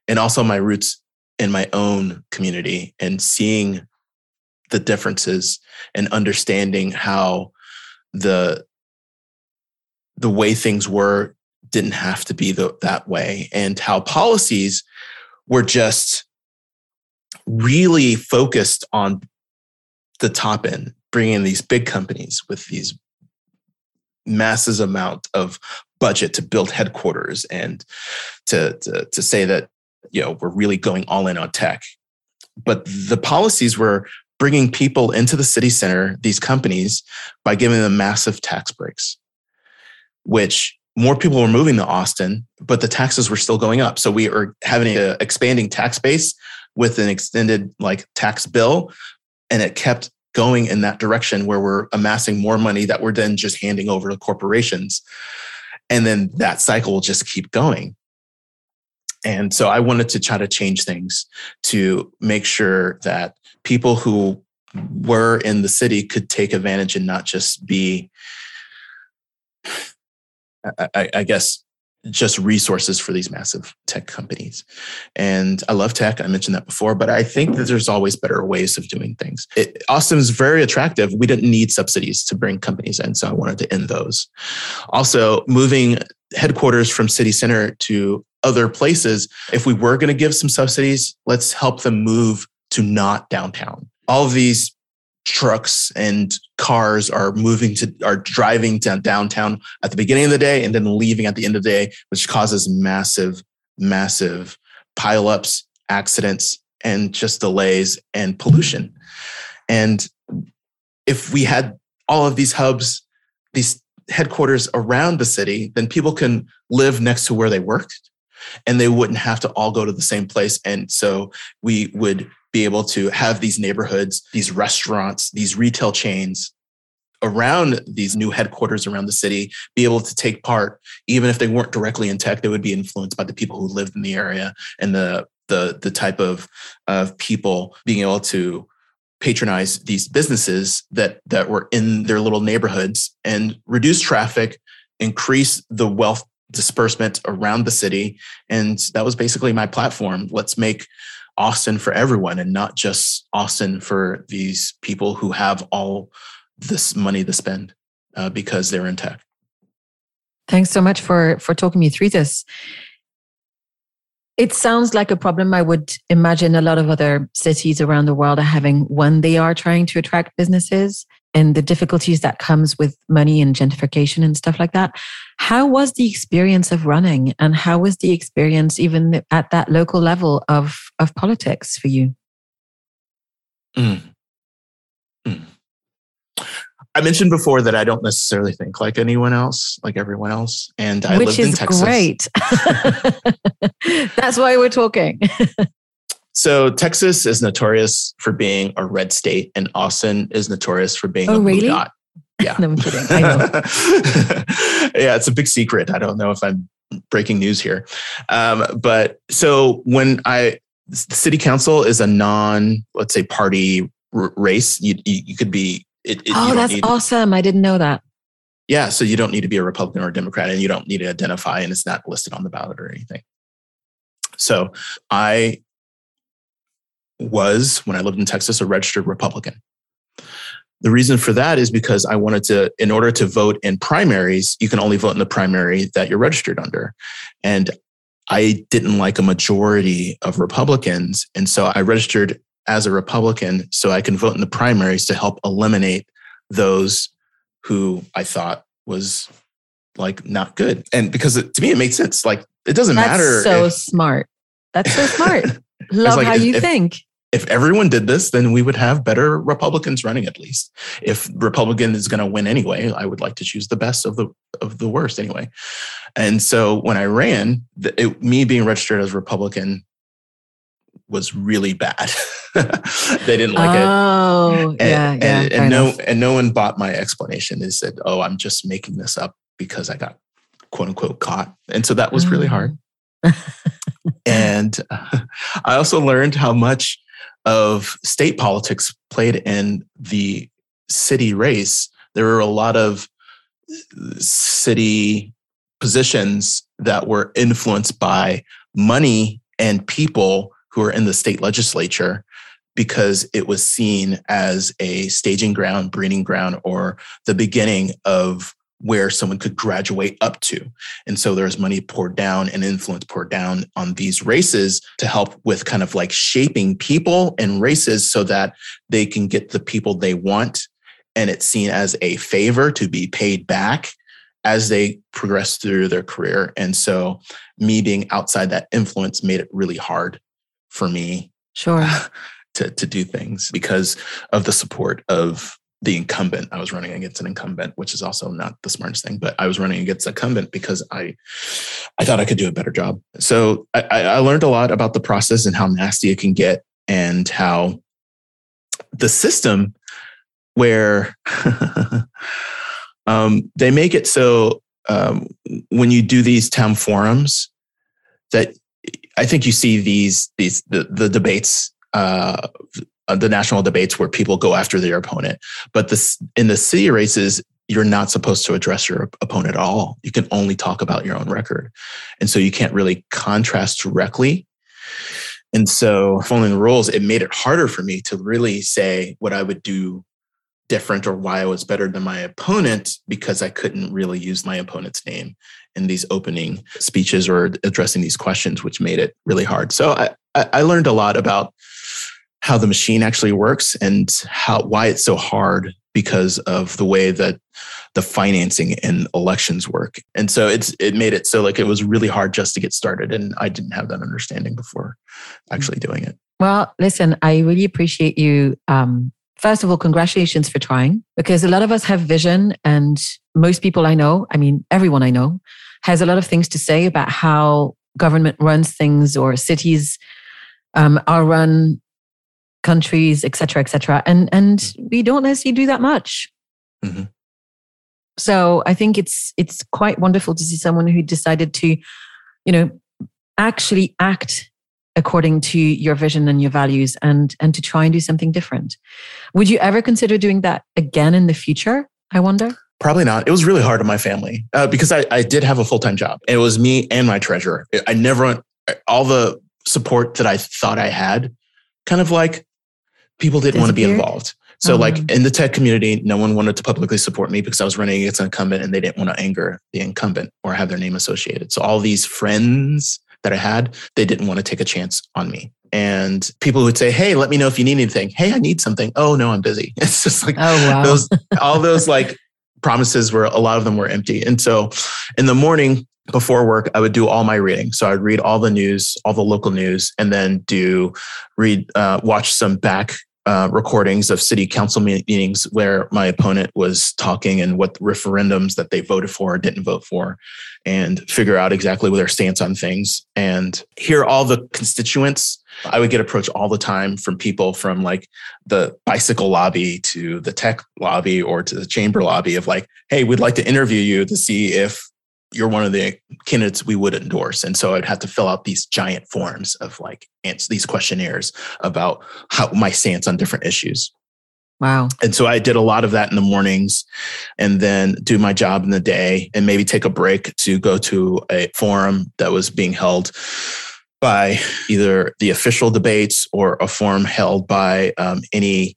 and also my roots in my own community and seeing the differences and understanding how the the way things were didn't have to be the, that way and how policies were just really focused on the top end bringing these big companies with these masses amount of budget to build headquarters and to, to, to say that you know we're really going all in on tech but the policies were bringing people into the city center these companies by giving them massive tax breaks which more people were moving to austin but the taxes were still going up so we are having an expanding tax base with an extended like tax bill and it kept going in that direction where we're amassing more money that we're then just handing over to corporations. And then that cycle will just keep going. And so I wanted to try to change things to make sure that people who were in the city could take advantage and not just be, I, I guess, just resources for these massive tech companies. And I love tech. I mentioned that before, but I think that there's always better ways of doing things. It, Austin is very attractive. We didn't need subsidies to bring companies in, so I wanted to end those. Also, moving headquarters from city center to other places, if we were going to give some subsidies, let's help them move to not downtown. All of these trucks and cars are moving to are driving to downtown at the beginning of the day and then leaving at the end of the day which causes massive massive pileups accidents and just delays and pollution. And if we had all of these hubs these headquarters around the city then people can live next to where they worked and they wouldn't have to all go to the same place. And so we would be able to have these neighborhoods, these restaurants, these retail chains around these new headquarters around the city be able to take part. Even if they weren't directly in tech they would be influenced by the people who lived in the area and the the the type of of people being able to patronize these businesses that that were in their little neighborhoods and reduce traffic increase the wealth disbursement around the city and that was basically my platform let's make Austin for everyone and not just Austin for these people who have all this money to spend uh, because they're in tech. Thanks so much for for talking me through this. It sounds like a problem I would imagine a lot of other cities around the world are having when they are trying to attract businesses and the difficulties that comes with money and gentrification and stuff like that. How was the experience of running and how was the experience even at that local level of, of politics for you? Mm. Mm. I mentioned before that I don't necessarily think like anyone else, like everyone else, and I Which lived in is Texas. great. That's why we're talking. So Texas is notorious for being a red state, and Austin is notorious for being Oh, a blue really? dot. Yeah. no, I'm kidding. I know. yeah, it's a big secret. I don't know if I'm breaking news here. Um, but so when I, the city council is a non, let's say, party r- race, you, you, you could be. It, it, Oh, that's need- awesome. I didn't know that. Yeah, so you don't need to be a Republican or a Democrat, and you don't need to identify, and it's not listed on the ballot or anything. So I was, when I lived in Texas, a registered Republican. The reason for that is because I wanted to, in order to vote in primaries, you can only vote in the primary that you're registered under. And I didn't like a majority of Republicans. And so I registered as a Republican so I can vote in the primaries to help eliminate those who I thought was like not good. And because it, to me, it made sense. Like it doesn't That's matter so if, smart. That's so smart. Love like, how if- you if- think. If everyone did this, then we would have better Republicans running at least. If Republican is going to win anyway, I would like to choose the best of the of the worst anyway. And so when I ran, the, it, me being registered as Republican was really bad. they didn't like it. oh, And, yeah, yeah. and, and no enough. and no one bought my explanation. They said, "Oh, I'm just making this up because I got quote unquote caught," and so that was really Oh. hard. and uh, I also learned how much of state politics played in the city race. There were a lot of uh, city positions that were influenced by money and people who are in the state legislature because it was seen as a staging ground, breeding ground, or the beginning of where someone could graduate up to. And so there's money poured down and influence poured down on these races to help with kind of like shaping people and races so that they can get the people they want. And it's seen as a favor to be paid back as they progress through their career. And so me being outside that influence made it really hard for me Sure. to, to do things because of the support of the incumbent. I was running against an incumbent, which is also not the smartest thing, but I was running against an incumbent because I I thought I could do a better job. So I, I I learned a lot about the process and how nasty it can get and how the system where um, they make it so um, when you do these town forums that I think you see these these the, the debates uh, Uh, the national debates where people go after their opponent, but this in the city races you're not supposed to address your opponent at all. You can only talk about your own record, and so you can't really contrast directly. And so, following the rules, it made it harder for me to really say what I would do different or why I was better than my opponent because I couldn't really use my opponent's name in these opening speeches or addressing these questions, which made it really hard. So I, I I learned a lot about how the machine actually works and how why it's so hard because of the way that the financing and elections work. And so it's it made it so like it was really hard just to get started and I didn't have that understanding before actually doing it. Well, listen, I really appreciate you. Um, first of all, congratulations for trying because a lot of us have vision, and most people I know, I mean, everyone I know, has a lot of things to say about how government runs things or cities um, are run, countries, et cetera, et cetera. And, and we don't necessarily do that much. Mhm. So I think it's it's quite wonderful to see someone who decided to, you know, actually act according to your vision and your values and and to try and do something different would you ever consider doing that again in the future i wonder Probably not. It was really hard on my family uh, because I, I did have a full time job. It was me and my treasurer. I never, all the support that I thought I had, kind of like people didn't want to be involved. So, like in the tech community, no one wanted to publicly support me because I was running against an incumbent and they didn't want to anger the incumbent or have their name associated. So, all these friends that I had, they didn't want to take a chance on me. And people would say, Hey, let me know if you need anything. Hey, I need something. Oh, no, I'm busy. It's just like, oh wow those all those like promises were a lot of them were empty and so in the morning before work i would do all my reading so i'd read all the news all the local news and then do read uh, watch some back uh, recordings of city council meetings where my opponent was talking and what referendums that they voted for or didn't vote for, and figure out exactly their stance on things and hear all the constituents. I would get approached all the time from people from like the bicycle lobby to the tech lobby or to the chamber lobby of like, hey, we'd like to interview you to see if you're one of the candidates we would endorse. And so I'd have to fill out these giant forms of like answer these questionnaires about how my stance on different issues. Wow. And so I did a lot of that in the mornings and then do my job in the day and maybe take a break to go to a forum that was being held by either the official debates or a forum held by um, any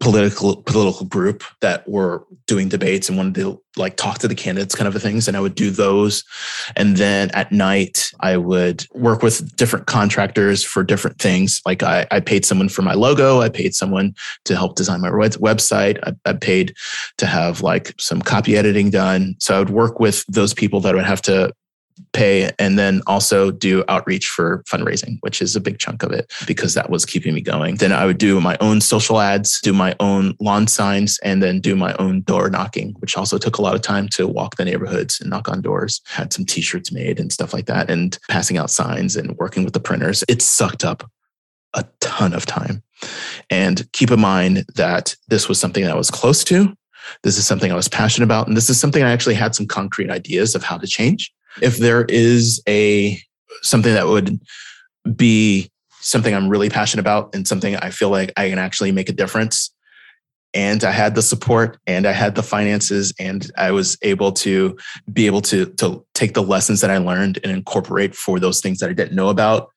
political political group that were doing debates and wanted to like talk to the candidates kind of a things and i would do those. And then at night i would work with different contractors for different things. Like i, I paid someone for my logo. I paid someone to help design my website. I, I paid to have like some copy editing done. So i would work with those people that would have to pay and then also do outreach for fundraising, which is a big chunk of it because that was keeping me going. Then I would do my own social ads, do my own lawn signs, and then do my own door knocking, which also took a lot of time to walk the neighborhoods and knock on doors. Had some t shirts made and stuff like that, and passing out signs and working with the printers. It sucked up a ton of time. And keep in mind that this was something that I was close to. This is something I was passionate about. And this is something I actually had some concrete ideas of how to change if there is a something that would be something I'm really passionate about and something I feel like I can actually make a difference. And I had the support and I had the finances and I was able to be able to, to take the lessons that I learned and incorporate for those things that I didn't know about.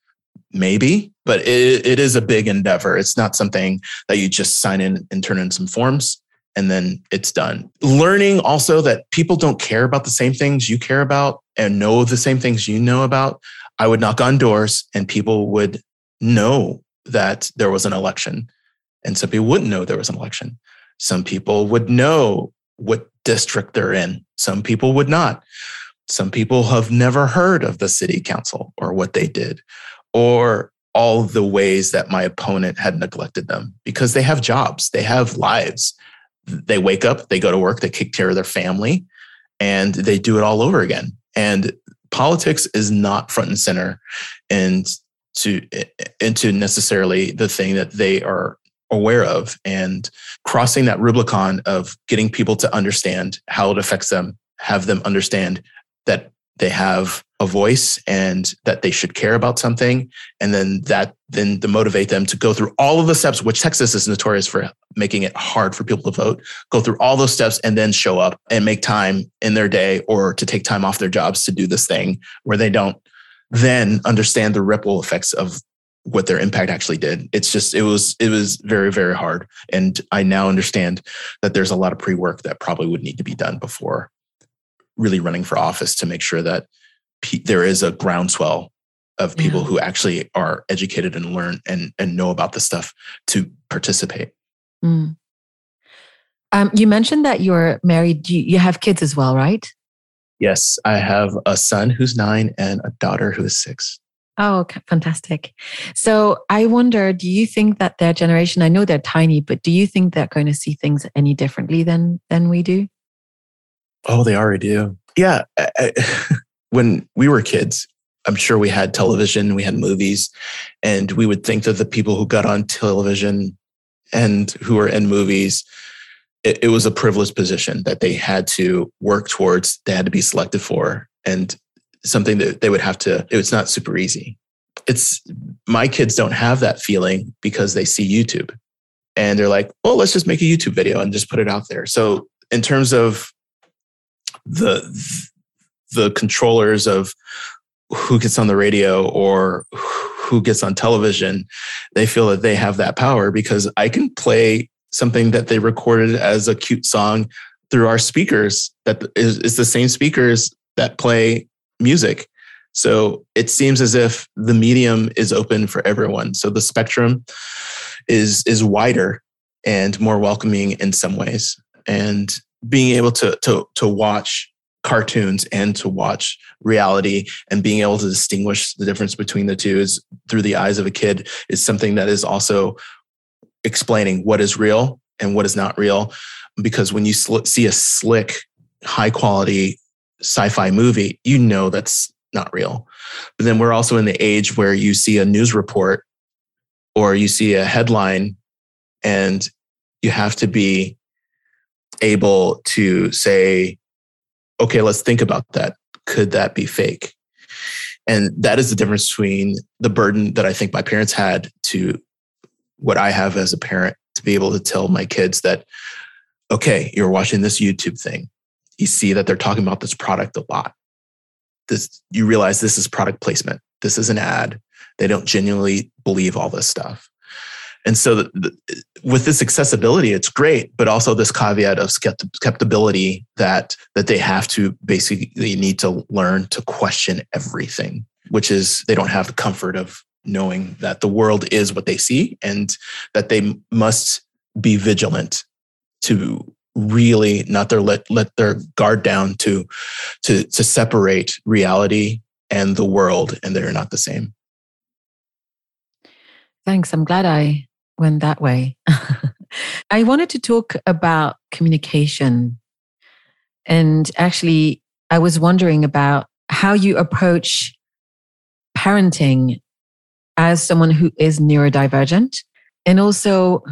Maybe, but it, it is a big endeavor. It's not something that you just sign in and turn in some forms and then it's done. Learning also that people don't care about the same things you care about and know the same things you know about. I would knock on doors and people would know that there was an election. And some people wouldn't know there was an election. Some people would know what district they're in. Some people would not. Some people have never heard of the city council or what they did or all the ways that my opponent had neglected them because they have jobs, they have lives they wake up, they go to work, they take care of their family, and they do it all over again. And politics is not front and center and to into necessarily the thing that they are aware of and crossing that rubicon of getting people to understand how it affects them have them understand that they have a voice and that they should care about something. And then that then to motivate them to go through all of the steps which texas is notorious for making it hard for people to vote go through all those steps and then show up and make time in their day or to take time off their jobs to do this thing where they don't then understand the ripple effects of what their impact actually did. It's just it was it was very very hard. And i now understand that there's a lot of pre-work that probably would need to be done before really running for office to make sure that pe- there is a groundswell of people yeah. who actually are educated and learn and, and know about the stuff to participate. Mm. Um, you mentioned that you're married. You, you have kids as well, right? Yes, I have a son who's nine and a daughter who is six. Oh, okay. fantastic. So I wonder, do you think that their generation, I know they're tiny, but do you think they're going to see things any differently than than we do? Oh, they already do. Yeah. I, when we were kids, I'm sure we had television, we had movies, and we would think that the people who got on television and who were in movies, it, it was a privileged position that they had to work towards, they had to be selected for, and something that they would have to, it's not super easy. It's my kids don't have that feeling because they see YouTube and they're like, well, let's just make a YouTube video and just put it out there. So, in terms of the the controllers of who gets on the radio or who gets on television, they feel that they have that power because I can play something that they recorded as a cute song through our speakers that is, is the same speakers that play music. So it seems as if the medium is open for everyone. So the spectrum is is wider and more welcoming in some ways. And being able to to to watch cartoons and to watch reality and being able to distinguish the difference between the two is through the eyes of a kid is something that is also explaining what is real and what is not real. Because when you sl- see a slick, high quality sci fi movie, you know that's not real. But then we're also in the age where you see a news report or you see a headline and you have to be able to say, okay, let's think about that. Could that be fake? And that is the difference between the burden that I think my parents had to what I have as a parent to be able to tell my kids that, okay, you're watching this YouTube thing. You see that they're talking about this product a lot. This, you realize this is product placement. This is an ad. They don't genuinely believe all this stuff. And so, the, the, with this accessibility, it's great, but also this caveat of skeptibility that that they have to basically need to learn to question everything, which is they don't have the comfort of knowing that the world is what they see and that they must be vigilant to really not their let let their guard down to to to separate reality and the world and they're not the same. Thanks. I'm glad i went that way. I wanted to talk about communication. And actually, I was wondering about how you approach parenting as someone who is neurodivergent and also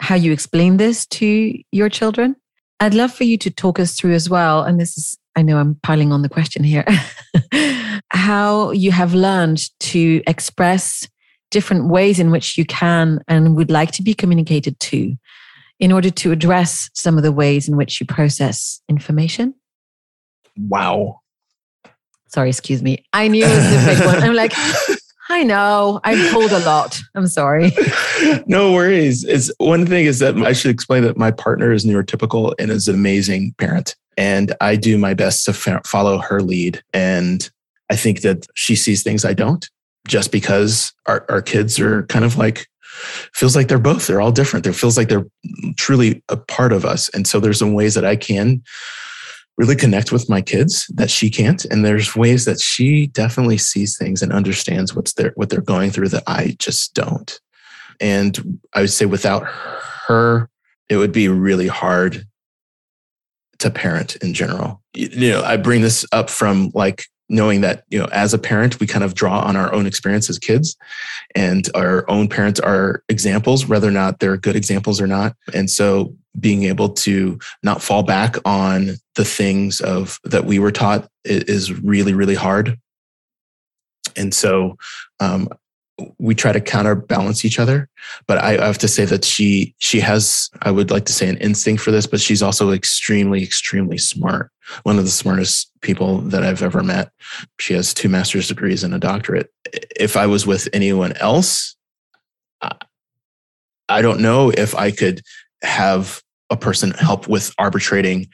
how you explain this to your children. I'd love for you to talk us through as well. And this is, I know I'm piling on the question here, how you have learned to express different ways in which you can and would like to be communicated to in order to address some of the ways in which you process information? Wow. Sorry, excuse me. I knew it was a big one. I'm like, I know. I've told a lot. I'm sorry. no worries. It's one thing is that I should explain that my partner is neurotypical and is an amazing parent. And I do my best to follow her lead. And I think that she sees things I don't just because our, our kids are kind of like feels like they're both they're all different. There feels like they're truly a part of us. And so there's some ways that i can really connect with my kids that she can't. And there's ways that she definitely sees things and understands what's there what they're going through that i just don't. And i would say without her it would be really hard to parent in general. You know i bring this up from like knowing that you know as a parent we kind of draw on our own experience as kids and our own parents are examples whether or not they're good examples or not. And so being able to not fall back on the things of that we were taught is really really hard. And so um, we try to counterbalance each other but I, have to say that she she has i would like to say an instinct for this but she's also extremely extremely smart. One of the smartest people that i've ever met. She has two master's degrees and a doctorate. If i was with anyone else i don't know if i could have a person help with arbitrating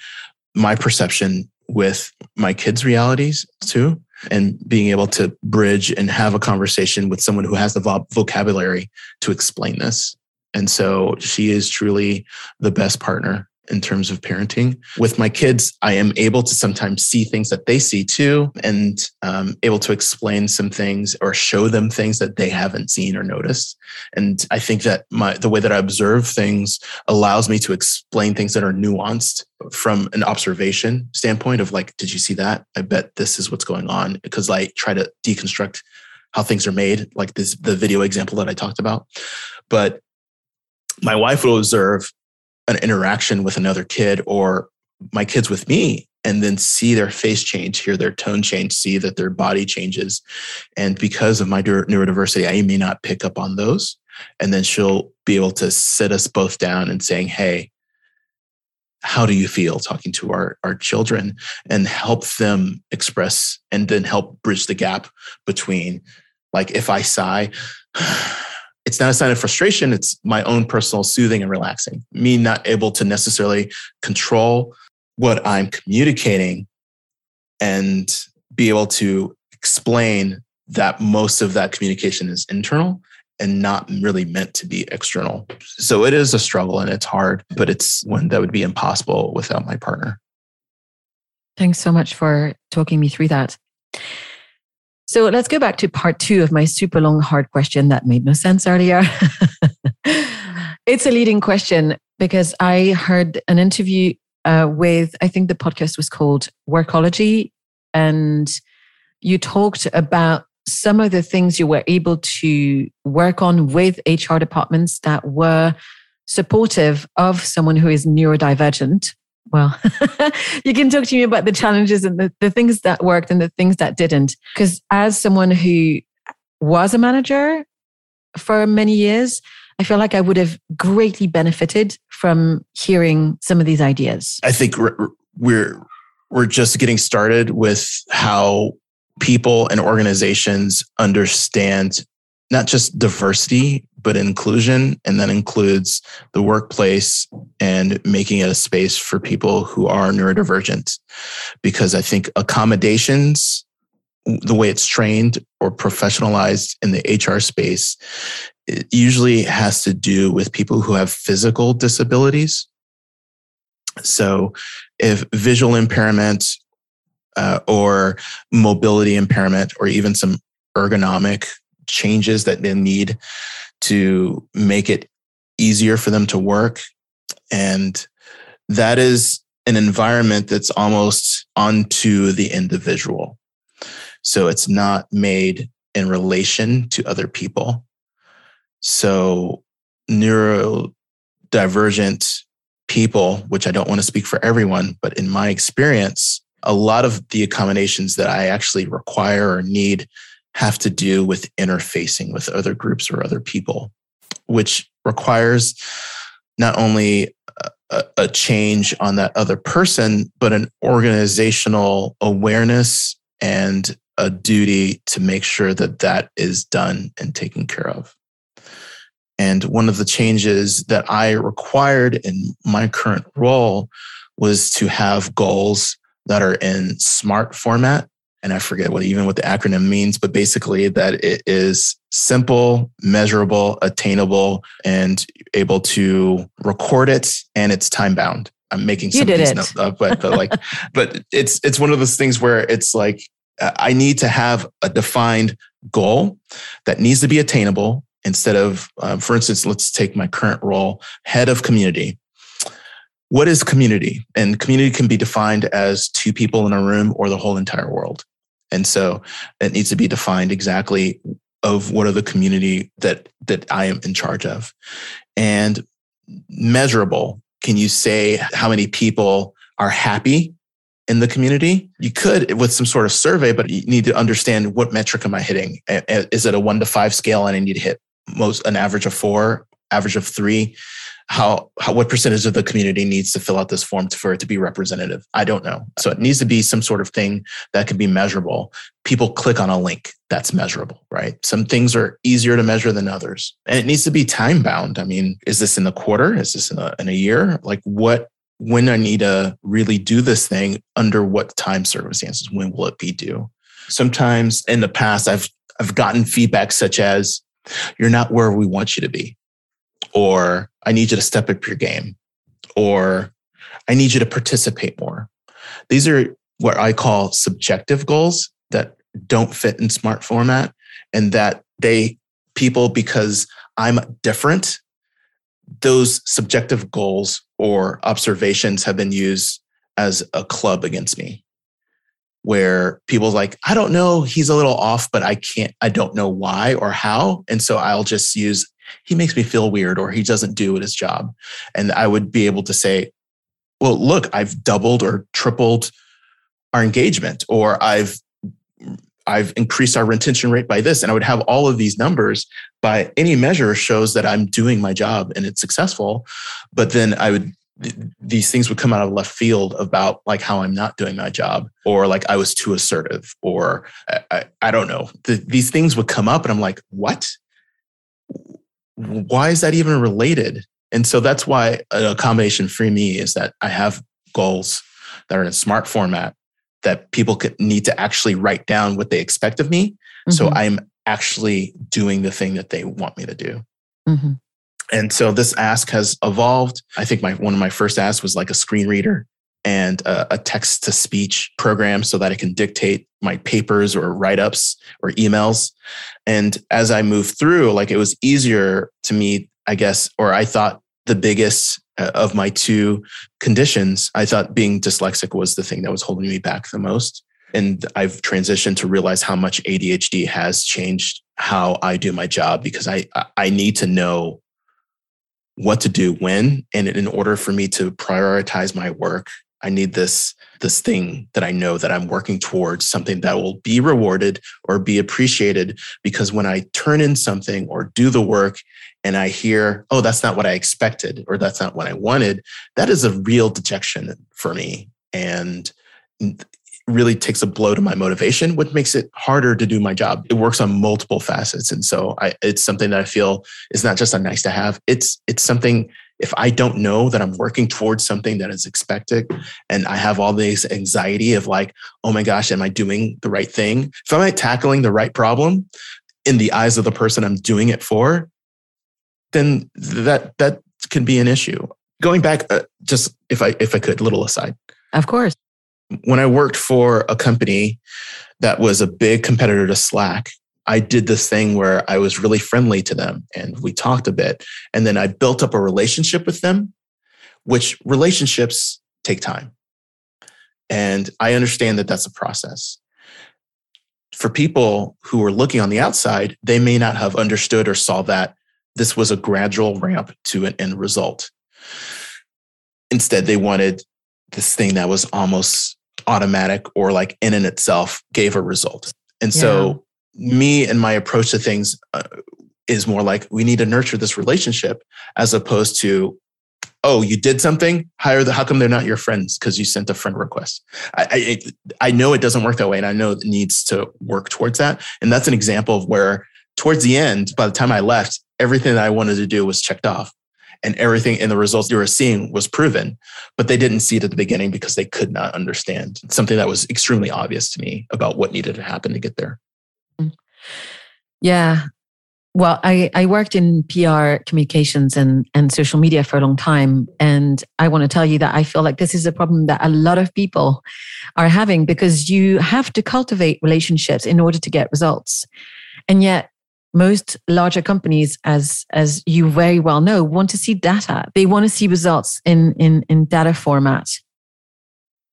my perception with my kids realities too and being able to bridge and have a conversation with someone who has the vocabulary to explain this. And so she is truly the best partner in terms of parenting. With my kids, I am able to sometimes see things that they see too, and um, able to explain some things or show them things that they haven't seen or noticed. And I think that my the way that I observe things allows me to explain things that are nuanced from an observation standpoint of like, did you see that? I bet this is what's going on because I try to deconstruct how things are made, like this the video example that I talked about. But my wife will observe an interaction with another kid or my kids with me and then see their face change, hear their tone change, see that their body changes. And because of my neurodiversity, I may not pick up on those. And then she'll be able to sit us both down and saying, Hey, how do you feel talking to our, our children and help them express and then help bridge the gap between like if I sigh, it's not a sign of frustration. It's my own personal soothing and relaxing. Me not able to necessarily control what I'm communicating and be able to explain that most of that communication is internal and not really meant to be external. So it is a struggle and it's hard, but it's one that would be impossible without my partner. Thanks so much for talking me through that. So let's go back to part two of my super long, hard question that made no sense earlier. it's a leading question because I heard an interview uh, with, I think the podcast was called Workology, and you talked about some of the things you were able to work on with HR departments that were supportive of someone who is neurodivergent. Well, you can talk to me about the challenges and the, the things that worked and the things that didn't. Because as someone who was a manager for many years, I feel like I would have greatly benefited from hearing some of these ideas. I think we're we're, we're just getting started with how people and organizations understand not just diversity, but inclusion. And that includes the workplace and making it a space for people who are neurodivergent. Because I think accommodations, the way it's trained or professionalized in the HR space, it usually has to do with people who have physical disabilities. So if visual impairment uh, or mobility impairment or even some ergonomic changes that they need to make it easier for them to work. And that is an environment that's almost onto the individual. So it's not made in relation to other people. So neurodivergent people, which I don't want to speak for everyone, but in my experience, a lot of the accommodations that I actually require or need have to do with interfacing with other groups or other people, which requires not only a, a change on that other person, but an organizational awareness and a duty to make sure that that is done and taken care of. And one of the changes that I required in my current role was to have goals that are in SMART format. And I forget what even what the acronym means, but basically that it is simple, measurable, attainable, and able to record it and it's time bound. I'm making some you did of these it. notes up, but, but like, but it's it's one of those things where it's like I need to have a defined goal that needs to be attainable instead of, uh, for instance, let's take my current role, head of community what is community? And community can be defined as two people in a room or the whole entire world. And so it needs to be defined exactly of what are the community that that I am in charge of. And measurable. Can you say how many people are happy in the community? You could with some sort of survey, but you need to understand what metric am I hitting? Is it a one to five scale and I need to hit most an average of four, average of three? How, how what percentage of the community needs to fill out this form for it to be representative? I don't know. So it needs to be some sort of thing that can be measurable. People click on a link that's measurable right? Some things are easier to measure than others. And it needs to be time bound. I mean is this in the quarter? Is this in a, in a year? Like what when i need to really do this thing under what time circumstances when will it be due? Sometimes in the past i've i've gotten feedback such as you're not where we want you to be or I need you to step up your game, or I need you to participate more. These are what I call subjective goals that don't fit in smart format and that they people because I'm different those subjective goals or observations have been used as a club against me where people like i don't know he's a little off but i can't i don't know why or how and so i'll just use he makes me feel weird or he doesn't do at his job. And I would be able to say, well, look, I've doubled or tripled our engagement or I've I've increased our retention rate by this. And I would have all of these numbers by any measure shows that I'm doing my job and it's successful. But then I would these things would come out of left field about like how I'm not doing my job or like I was too assertive or I, I, I don't know. The, these things would come up and I'm like, what? Why is that even related? And so that's why a combination for me is that I have goals that are in a smart format that people could need to actually write down what they expect of me. Mm-hmm. So I'm actually doing the thing that they want me to do. Mm-hmm. And so this ask has evolved. I think my one of my first asks was like a screen reader and a, a text to speech program so that I can dictate my papers or write ups or emails. And as I moved through, like it was easier to me, I guess, or I thought the biggest uh, of my two conditions, I thought being dyslexic was the thing that was holding me back the most. And I've transitioned to realize how much ADHD has changed how I do my job because I I need to know what to do when and in order for me to prioritize my work I need this this thing that I know that I'm working towards something that will be rewarded or be appreciated because when I turn in something or do the work and I hear, oh, that's not what I expected or that's not what I wanted, that is a real dejection for me and really takes a blow to my motivation, which makes it harder to do my job. It works on multiple facets. And so I, it's something that I feel is not just a nice to have. It's, it's something if I don't know that I'm working towards something that is expected and I have all this anxiety of like, oh my gosh, am I doing the right thing? If I'm tackling the right problem in the eyes of the person I'm doing it for, then that that can be an issue. Going back, uh, just if I if I could, little aside. Of course. When I worked for a company that was a big competitor to Slack, I did this thing where I was really friendly to them and we talked a bit. And then I built up a relationship with them, which relationships take time. And I understand that that's a process. For people who are looking on the outside, they may not have understood or saw that this was a gradual ramp to an end result. Instead, they wanted this thing that was almost automatic or like in and itself gave a result. And yeah. so me and my approach to things uh, is more like we need to nurture this relationship as opposed to oh you did something? Hire the how come they're not your friends? Because you sent a friend request. I, I i know it doesn't work that way and i know it needs to work towards that and that's an example of where towards the end by the time i left everything that i wanted to do was checked off and everything in the results you were seeing was proven but they didn't see it at the beginning because they could not understand something that was extremely obvious to me about what needed to happen to get there yeah. Well, I, I worked in PR communications and, and social media for a long time. And I want to tell you that I feel like this is a problem that a lot of people are having because you have to cultivate relationships in order to get results. And yet, most larger companies, as as you very well know, want to see data. They want to see results in in, in data format.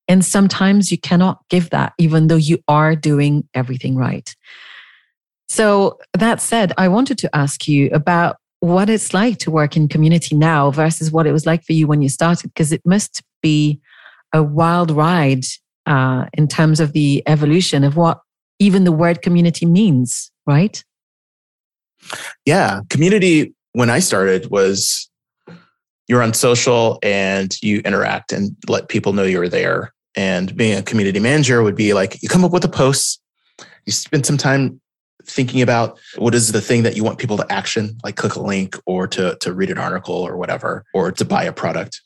And sometimes you cannot give that, even though you are doing everything right. So, that said, I wanted to ask you about what it's like to work in community now versus what it was like for you when you started, because it must be a wild ride uh, in terms of the evolution of what even the word community means, right? Yeah. Community, when I started, was you're on social and you interact and let people know you're there. And being a community manager would be like you come up with a post, you spend some time thinking about what is the thing that you want people to action, like click a link or to, to read an article or whatever, or to buy a product.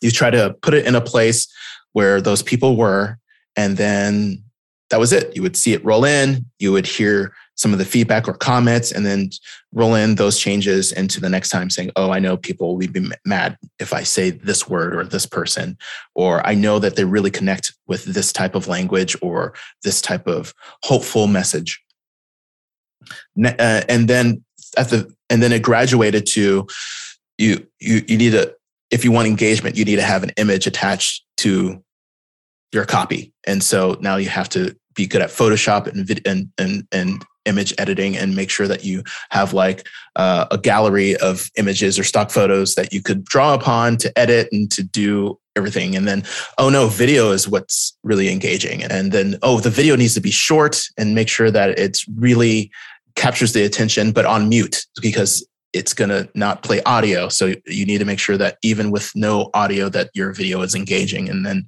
You try to put it in a place where those people were, and then that was it. You would see it roll in, you would hear some of the feedback or comments, and then roll in those changes into the next time saying, Oh, I know people will be mad if I say this word or this person, or I know that they really connect with this type of language or this type of hopeful message uh, and then at the and then it graduated to you you you need to if you want engagement you need to have an image attached to your copy. And so now you have to be good at photoshop and and and, and image editing and make sure that you have like uh, a gallery of images or stock photos that you could draw upon to edit and to do everything. And then oh no video is what's really engaging. And then oh the video needs to be short and make sure that it's really captures the attention, but on mute because it's going to not play audio. So you need to make sure that even with no audio, that your video is engaging. And then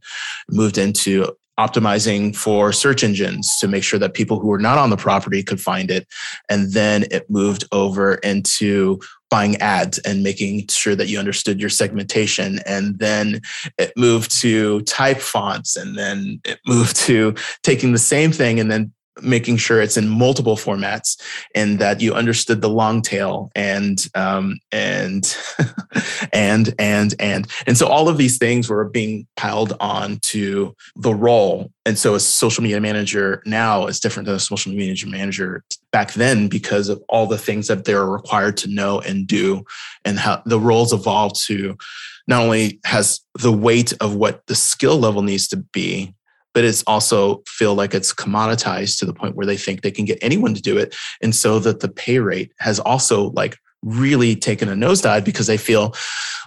moved into optimizing for search engines to make sure that people who are not on the property could find it. And then it moved over into buying ads and making sure that you understood your segmentation. And then it moved to type fonts. And then it moved to taking the same thing and then making sure it's in multiple formats and that you understood the long tail and um, and and and and. And so all of these things were being piled on to the role. And so a social media manager now is different than a social media manager back then because of all the things that they're required to know and do and how the roles evolved to not only has the weight of what the skill level needs to be but it's also feel like it's commoditized to the point where they think they can get anyone to do it. And so that the pay rate has also like really taken a nosedive because they feel,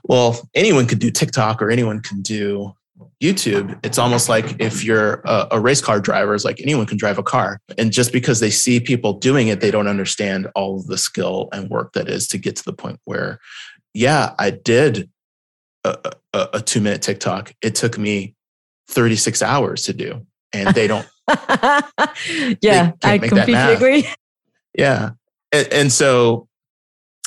well, anyone could do TikTok or anyone can do YouTube. It's almost like if you're a, a race car driver, it's like anyone can drive a car. And just because they see people doing it, they don't understand all of the skill and work that is to get to the point where, yeah, I did a, a, a two minute TikTok. It took me 36 hours to do and they don't yeah they i completely agree. Yeah and, and, so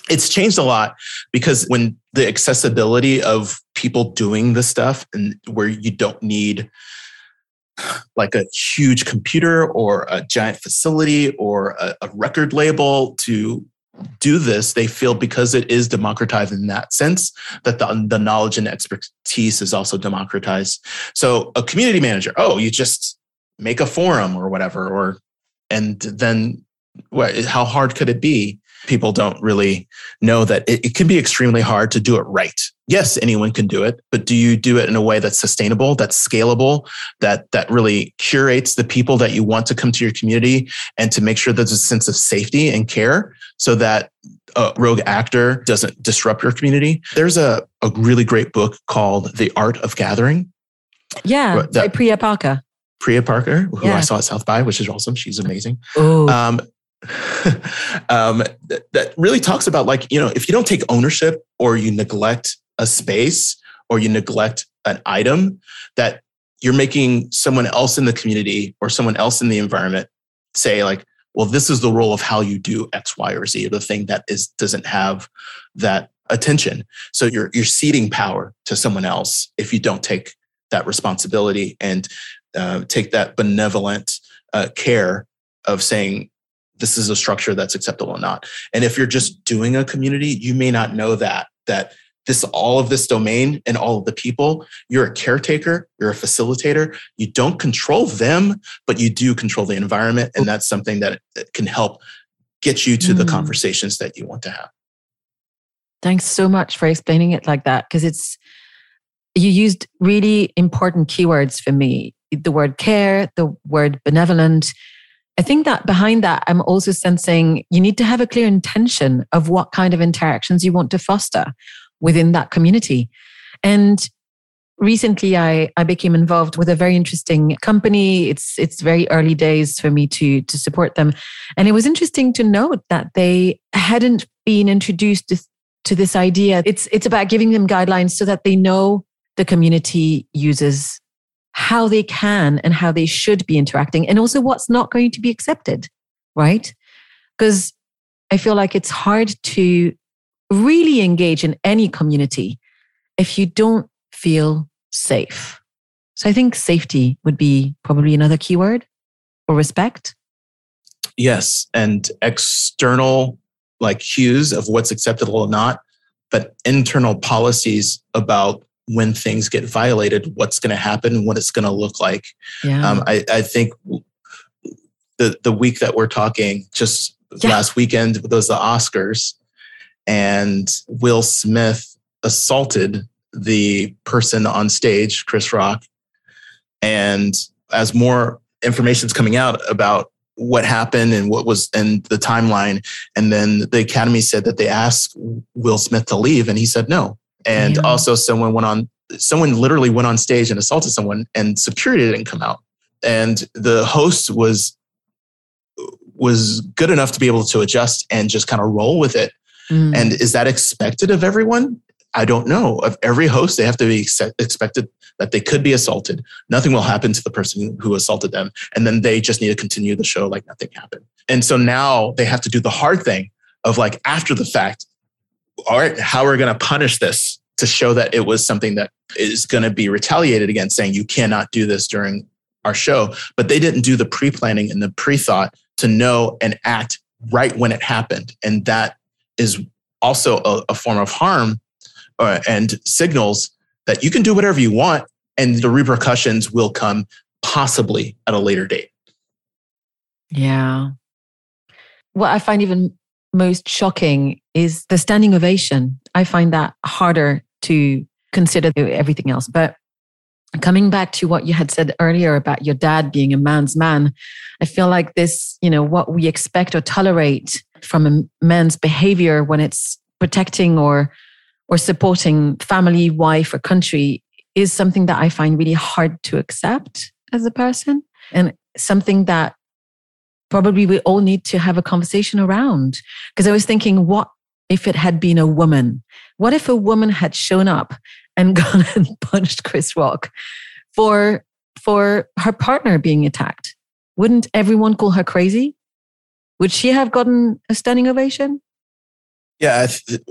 it's changed a lot because when the accessibility of people doing the stuff and where you don't need like a huge computer or a giant facility or a, a record label to do this, they feel because it is democratized in that sense that the, the knowledge and expertise is also democratized. So a community manager, oh, you just make a forum or whatever, or and then what, how hard could it be? People don't really know that it, it can be extremely hard to do it right. Yes, anyone can do it, but do you do it in a way that's sustainable, that's scalable, that that really curates the people that you want to come to your community, and to make sure there's a sense of safety and care so that a rogue actor doesn't disrupt your community. There's a, a really great book called The Art of Gathering. Yeah, that, by Priya Parker. Priya Parker, who yeah. I saw at South by, which is awesome. She's amazing. Um, um, that, that really talks about like, you know, if you don't take ownership or you neglect a space or you neglect an item, that you're making someone else in the community or someone else in the environment say like, well, this is the role of how you do X, Y, or Z, or the thing that is doesn't have that attention. So you're you're ceding power to someone else if you don't take that responsibility and uh, take that benevolent uh, care of saying this is a structure that's acceptable or not. And if you're just doing a community, you may not know that that this all of this domain and all of the people you're a caretaker you're a facilitator you don't control them but you do control the environment and that's something that can help get you to mm. the conversations that you want to have thanks so much for explaining it like that because it's you used really important keywords for me the word care the word benevolent I think that behind that, I'm also sensing you need to have a clear intention of what kind of interactions you want to foster within that community. And recently I, I became involved with a very interesting company. It's it's very early days for me to to support them. And it was interesting to note that they hadn't been introduced to, to this idea. It's it's about giving them guidelines so that they know the community uses how they can and how they should be interacting and also what's not going to be accepted, right? Because I feel like it's hard to really engage in any community if you don't feel safe. So I think safety would be probably another keyword or respect. Yes. And external like cues of what's acceptable or not, but internal policies about when things get violated, what's going to happen, what it's going to look like. Yeah. Um, I, I think the the week that we're talking, just yeah. last weekend was the Oscars, and Will Smith assaulted the person on stage, Chris Rock. And as more information is coming out about what happened and what was in the timeline, and then the Academy said that they asked Will Smith to leave, and he said no. And Damn. also, someone went on, someone literally went on stage and assaulted someone, and security didn't come out. And the host was was good enough to be able to adjust and just kind of roll with it Mm. And is that expected of everyone? I don't know. Of every host, they have to be expected that they could be assaulted. Nothing will happen to the person who assaulted them. And then they just need to continue the show like nothing happened. And so now they have to do the hard thing of like after the fact, all right, how are we going to punish this to show that it was something that is going to be retaliated against, saying you cannot do this during our show, but they didn't do the pre planning and the pre thought to know and act right when it happened. And that is also a, a form of harm uh, and signals that you can do whatever you want and the repercussions will come possibly at a later date. Yeah. What I find even most shocking is the standing ovation. I find that harder to consider everything else. But coming back to what you had said earlier about your dad being a man's man, I feel like this, you know, what we expect or tolerate from a man's behavior when it's protecting or or supporting family, wife, or country is something that I find really hard to accept as a person and something that probably we all need to have a conversation around. Because I was thinking, what if it had been a woman? What if a woman had shown up and gone and punched Chris Rock for for her partner being attacked? Wouldn't everyone call her crazy? Would she have gotten a standing ovation? Yeah,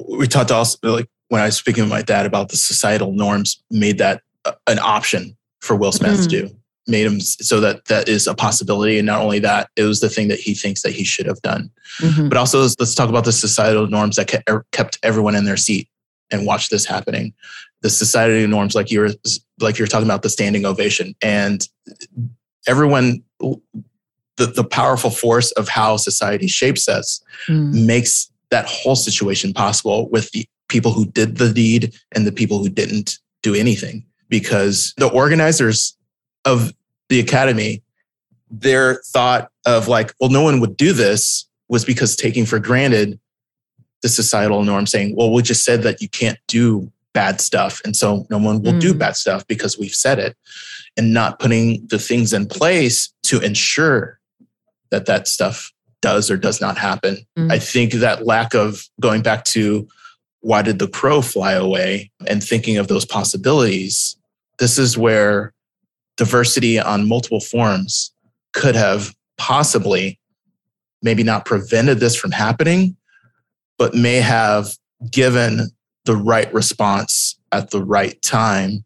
we talked also like when I was speaking with my dad about the societal norms made that uh, an option for Will Smith mm-hmm. to do. Made him so that that is a possibility, and not only that, it was the thing that he thinks that he should have done. Mm-hmm. But also, let's, let's talk about the societal norms that kept everyone in their seat and watched this happening. The societal norms, like you were like you're talking about the standing ovation, and everyone, the the powerful force of how society shapes us mm. makes that whole situation possible with the people who did the deed and the people who didn't do anything because the organizers of the academy their thought of like well no one would do this was because taking for granted the societal norm saying well we just said that you can't do bad stuff and so no one will mm. do bad stuff because we've said it and not putting the things in place to ensure that that stuff does or does not happen mm. i think that lack of going back to why did the crow fly away and thinking of those possibilities this is where diversity on multiple forms could have possibly maybe not prevented this from happening but may have given the right response at the right time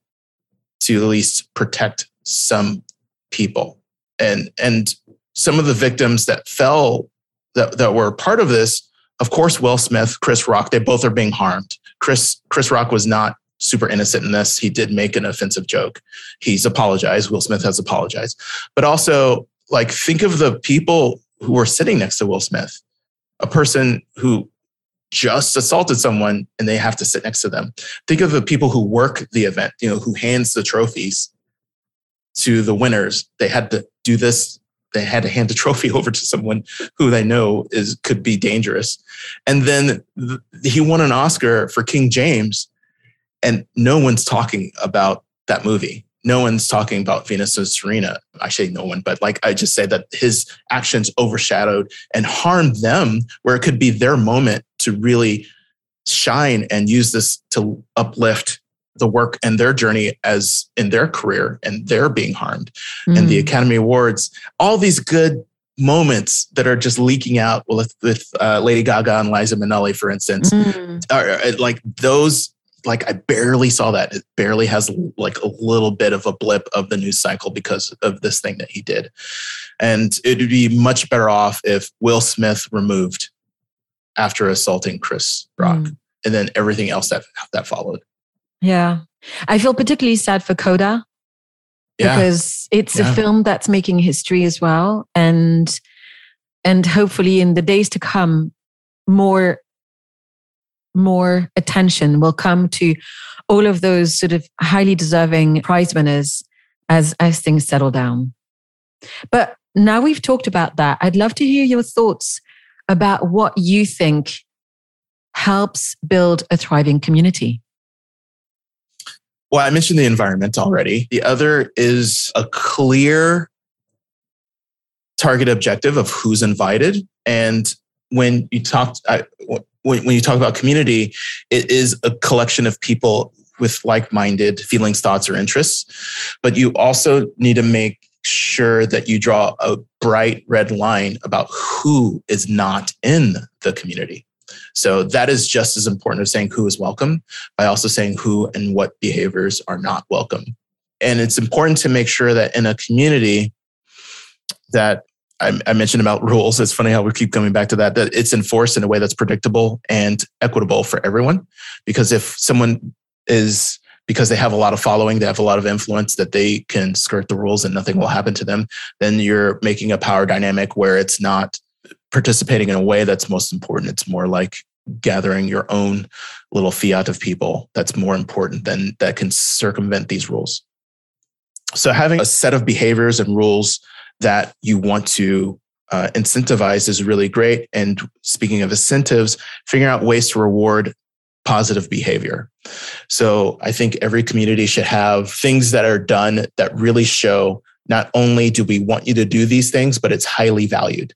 to at least protect some people and and some of the victims that fell that, that were part of this of course, Will Smith, Chris Rock, they both are being harmed. Chris Chris Rock was not super innocent in this. He did make an offensive joke. He's apologized. Will Smith has apologized. But also, like, think of the people who were sitting next to Will Smith, a person who just assaulted someone and they have to sit next to them. Think of the people who work the event, you know, who hands the trophies to the winners. They had to do this they had to hand the trophy over to someone who they know is could be dangerous. And then th- he won an Oscar for King James, and no one's talking about that movie. No one's talking about Venus and Serena. I say no one, but like I just say that his actions overshadowed and harmed them where it could be their moment to really shine and use this to uplift the work and their journey as in their career and they're being harmed mm. and the mm. academy awards all these good moments that are just leaking out with, with uh, lady gaga and liza minnelli for instance mm. are, are, like those like i barely saw that it barely has like a little bit of a blip of the news cycle because of this thing that he did and it would be much better off if will smith removed after assaulting chris rock mm. and then everything else that that followed yeah. I feel particularly sad for Coda yeah. because it's yeah. a film that's making history as well. And and hopefully in the days to come, more more attention will come to all of those sort of highly deserving prize winners as as things settle down. But now we've talked about that, I'd love to hear your thoughts about what you think helps build a thriving community. Well, I mentioned the environment already. The other is a clear target objective of who's invited. And when you talk, I, when, when you talk about community, it is a collection of people with like-minded feelings, thoughts, or interests. But you also need to make sure that you draw a bright red line about who is not in the community. So that is just as important as saying who is welcome by also saying who and what behaviors are not welcome. And it's important to make sure that in a community that I, I mentioned about rules. It's funny how we keep coming back to that, that it's enforced in a way that's predictable and equitable for everyone. Because if someone is because they have a lot of following, they have a lot of influence that they can skirt the rules and nothing will happen to them, then you're making a power dynamic where it's not participating in a way that's most important. It's more like gathering your own little fiat of people that's more important than that can circumvent these rules. So having a set of behaviors and rules that you want to uh, incentivize is really great. And speaking of incentives, figuring out ways to reward positive behavior. So I think every community should have things that are done that really show not only do we want you to do these things, but it's highly valued.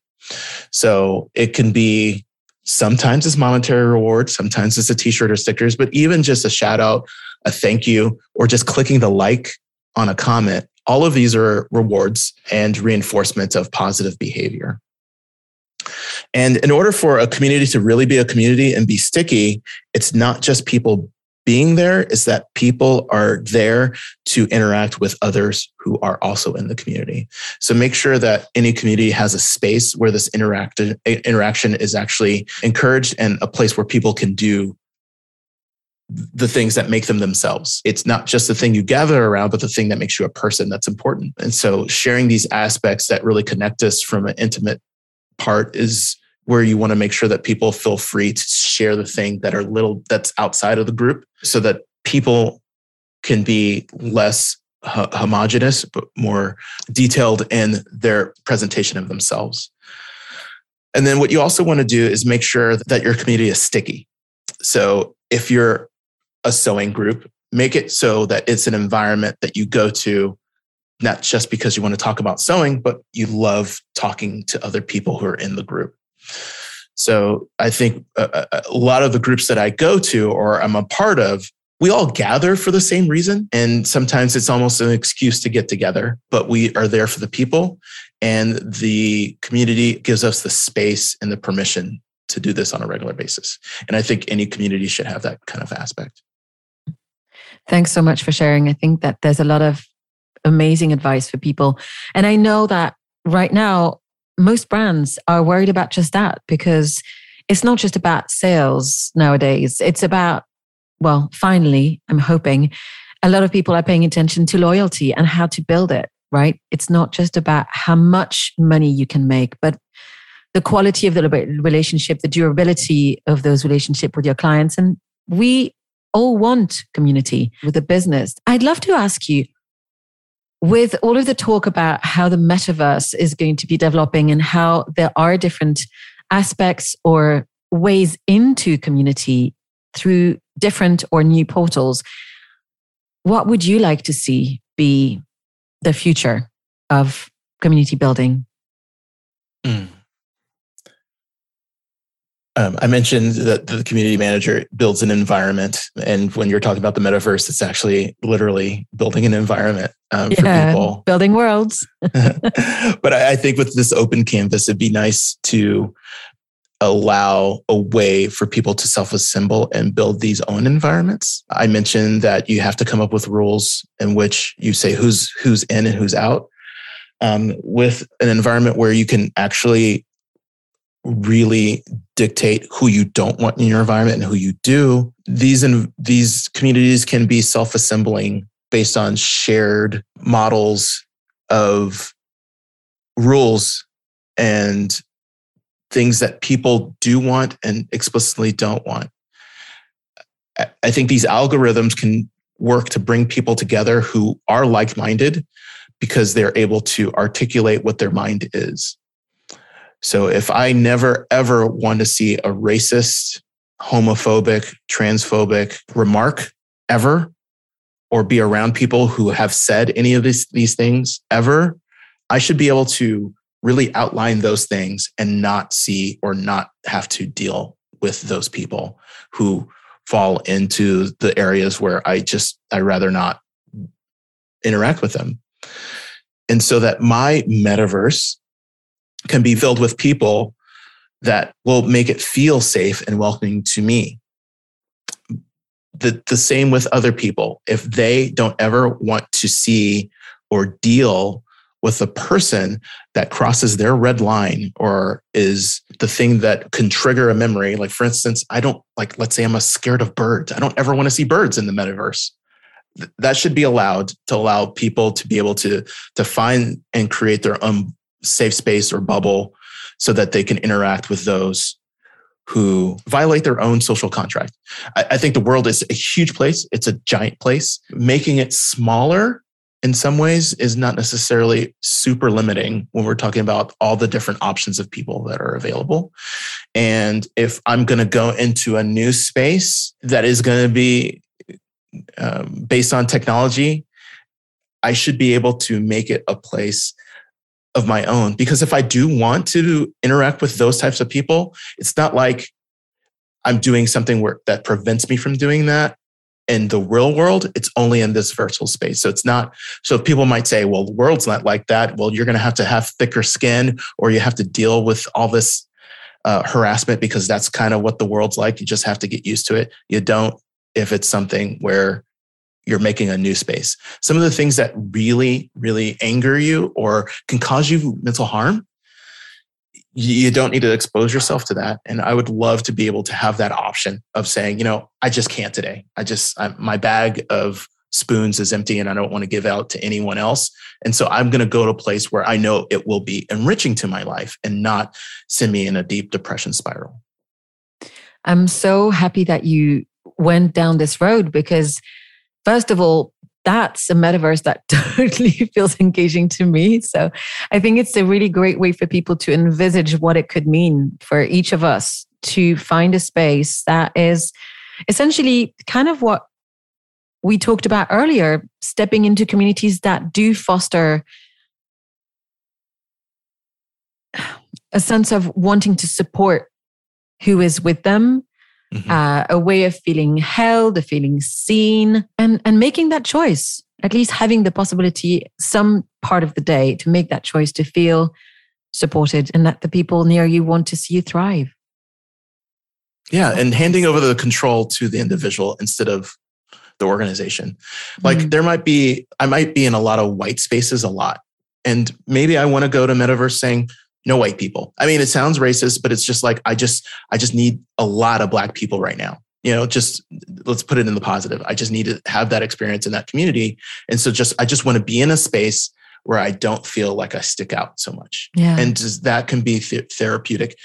So it can be sometimes it's monetary reward, sometimes it's a t-shirt or stickers, but even just a shout out, a thank you, or just clicking the like on a comment. All of these are rewards and reinforcement of positive behavior. And in order for a community to really be a community and be sticky, it's not just people being there, it's that people are there to interact with others who are also in the community. So make sure that any community has a space where this interact- interaction is actually encouraged and a place where people can do the things that make them themselves. It's not just the thing you gather around, but the thing that makes you a person that's important. And so sharing these aspects that really connect us from an intimate part is where you want to make sure that people feel free to share the thing that are little that's outside of the group so that people can be less homogenous but more detailed in their presentation of themselves and then what you also want to do is make sure that your community is sticky so if you're a sewing group, make it so that it's an environment that you go to, not just because you want to talk about sewing, but you love talking to other people who are in the group. So I think a, a lot of the groups that I go to or I'm a part of, we all gather for the same reason. And sometimes it's almost an excuse to get together, but we are there for the people. And the community gives us the space and the permission to do this on a regular basis. And I think any community should have that kind of aspect. Thanks so much for sharing. I think that there's a lot of amazing advice for people. And I know that right now, most brands are worried about just that because it's not just about sales nowadays. It's about, well, finally, I'm hoping a lot of people are paying attention to loyalty and how to build it, right? It's not just about how much money you can make, but the quality of the relationship, the durability of those relationships with your clients. And we all want community with a business. I'd love to ask you with all of the talk about how the metaverse is going to be developing and how there are different aspects or ways into community through different or new portals, what would you like to see be the future of community building? Mm. Um, I mentioned that the community manager builds an environment, and when you're talking about the metaverse, it's actually literally building an environment um, yeah, for people, building worlds. but I, I think with this open canvas, it'd be nice to allow a way for people to self-assemble and build these own environments. I mentioned that you have to come up with rules in which you say who's who's in and who's out. Um, with an environment where you can actually really dictate who you don't want in your environment and who you do. These in, these communities can be self-assembling based on shared models of rules and things that people do want and explicitly don't want. I think these algorithms can work to bring people together who are like minded because they're able to articulate what their mind is. So if I never ever want to see a racist, homophobic, transphobic remark ever, or be around people who have said any of these, these things ever, I should be able to really outline those things and not see or not have to deal with those people who fall into the areas where I just, I rather not interact with them. And so that my metaverse can be filled with people that will make it feel safe and welcoming to me. the, the same with other people. If they don't ever want to see or deal with a person that crosses their red line or is the thing that can trigger a memory. Like, for instance, I don't like, let's say I'm a scared of birds. I don't ever want to see birds in the metaverse. that should be allowed to allow people to be able to, to find and create their own safe space or bubble so that they can interact with those who violate their own social contract. I, I think the world is a huge place. It's a giant place. Making it smaller in some ways is not necessarily super limiting when we're talking about all the different options of people that are available. And if I'm going to go into a new space that is going to be um, based on technology, I should be able to make it a place of my own. Because if I do want to interact with those types of people, it's not like I'm doing something where that prevents me from doing that in the real world, it's only in this virtual space. So it's not, so people might say, well, the world's not like that. Well, you're going to have to have thicker skin or you have to deal with all this uh, harassment because that's kind of what the world's like. You just have to get used to it. You don't if it's something where you're making a new space. Some of the things that really, really anger you or can cause you mental harm you don't need to expose yourself to that. And i would love to be able to have that option of saying you know i just can't today. I just I, my bag of spoons is empty and i don't want to give out to anyone else. And so i'm going to go to a place where i know it will be enriching to my life and not send me in a deep depression spiral. I'm so happy that you went down this road because first of all that's a metaverse that totally feels engaging to me. So I think it's a really great way for people to envisage what it could mean for each of us to find a space that is essentially kind of what we talked about earlier stepping into communities that do foster a sense of wanting to support who is with them mm-hmm. uh, a way of feeling held, of feeling seen, and, and making that choice, at least having the possibility some part of the day to make that choice to feel supported and that the people near you want to see you thrive. Yeah, and handing over the control to the individual instead of the organization. Like mm-hmm. there might be, I might be in a lot of white spaces a lot. And maybe I want to go to metaverse saying, no white people. I mean, it sounds racist, but it's just like I just I just need a lot of black people right now. You know, just let's put it in the positive. I just need to have that experience in that community. And so just I just want to be in a space where I don't feel like I stick out so much. Yeah. And just, that can be th- therapeutic.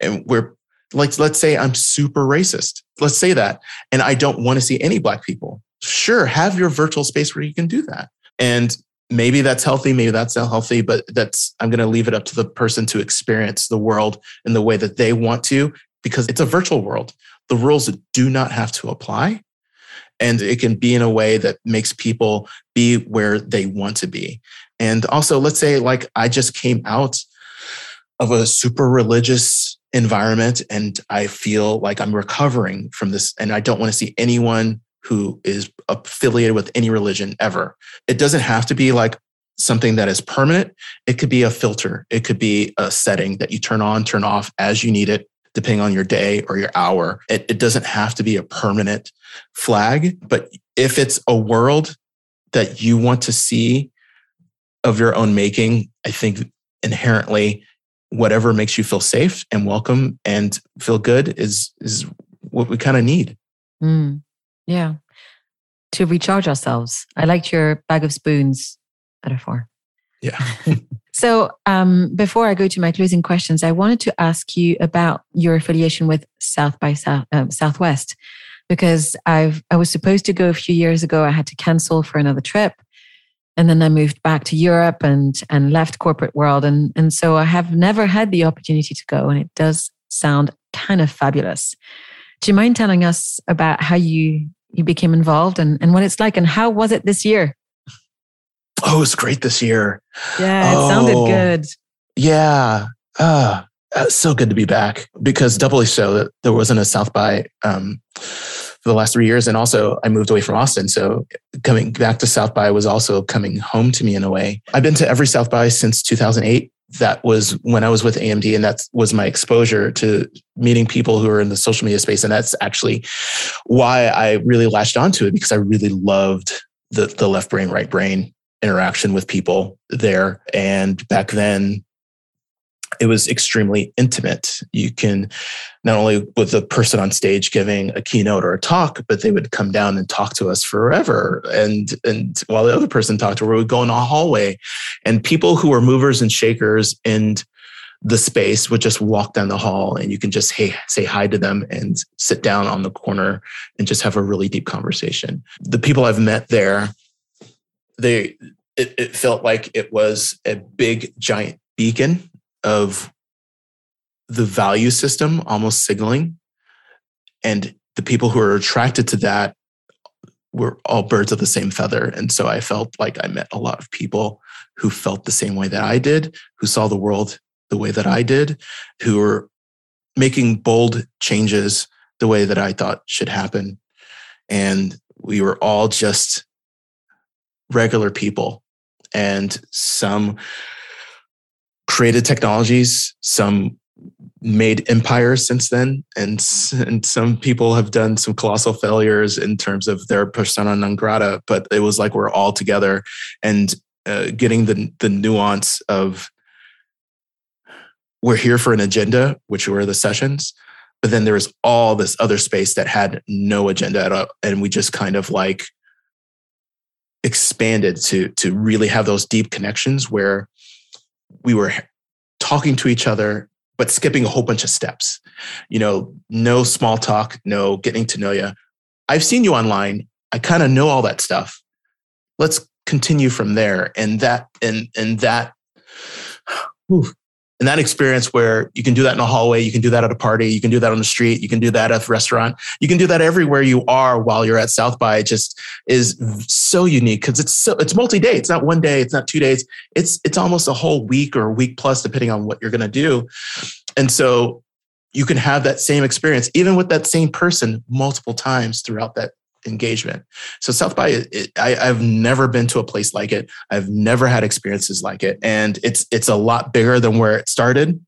And where like let's say I'm super racist. Let's say that and I don't want to see any black people. Sure, have your virtual space where you can do that. And maybe that's healthy maybe that's not healthy but that's i'm going to leave it up to the person to experience the world in the way that they want to because it's a virtual world. The rules do not have to apply and it can be in a way that makes people be where they want to be. And also let's say like i just came out of a super religious environment and i feel like i'm recovering from this and i don't want to see anyone who is affiliated with any religion ever. It doesn't have to be like something that is permanent. It could be a filter. It could be a setting that you turn on, turn off as you need it, depending on your day or your hour. It, it doesn't have to be a permanent flag, but if it's a world that you want to see of your own making, I think inherently whatever makes you feel safe and welcome and feel good is is what we kind of need. Mm. Yeah. To recharge ourselves. I liked your bag of spoons metaphor. Yeah. so, um, before I go to my closing questions, I wanted to ask you about your affiliation with South by South, um, Southwest, because I've I was supposed to go a few years ago. I had to cancel for another trip, and then I moved back to Europe and and left corporate world, and and so I have never had the opportunity to go, and it does sound kind of fabulous. Do you mind telling us about how you you became involved and, and what it's like and how was it this year? Oh, it was great this year. Yeah, it oh, sounded good. Yeah. Uh, so good to be back because doubly so that there wasn't a South by um, for the last three years. And also I moved away from Austin. So coming back to South by was also coming home to me in a way. I've been to every South by since 2008 that was when I was with AMD, and that was my exposure to meeting people who are in the social media space. And that's actually why I really latched onto it because I really loved the the left brain, right brain interaction with people there. And back then, it was extremely intimate. You can not only with the person on stage giving a keynote or a talk, but they would come down and talk to us forever. And and while the other person talked to her, we would go in a hallway, and people who were movers and shakers in the space would just walk down the hall, and you can just hey say hi to them and sit down on the corner and just have a really deep conversation. The people I've met there, they it, it felt like it was a big giant beacon of the value system almost signaling. And the people who are attracted to that were all birds of the same feather. And so I felt like I met a lot of people who felt the same way that I did, who saw the world the way that I did, who were making bold changes the way that I thought should happen. And we were all just regular people. And some created technologies, some made empires since then, and and some people have done some colossal failures in terms of their persona non grata. But it was like we're all together and uh, getting the the nuance of we're here for an agenda, which were the sessions, but then there was all this other space that had no agenda at all, and we just kind of like expanded to to really have those deep connections where we were talking to each other but skipping a whole bunch of steps. You know no small talk no getting to know you i've seen you online. I kind of know all that stuff. Let's continue from there. And that and and that whew, and that experience where you can do that in a hallway, you can do that at a party, you can do that on the street, you can do that at a restaurant, you can do that everywhere you are while you're at South by. It just is so unique because it's so it's multi-day. It's not one day, it's not two days. It's it's almost a whole week or a week plus, depending on what you're gonna do. And so you can have that same experience, even with that same person multiple times throughout that engagement. So South by, it, I, I've never been to a place like it. I've never had experiences like it, and it's it's a lot bigger than where it started.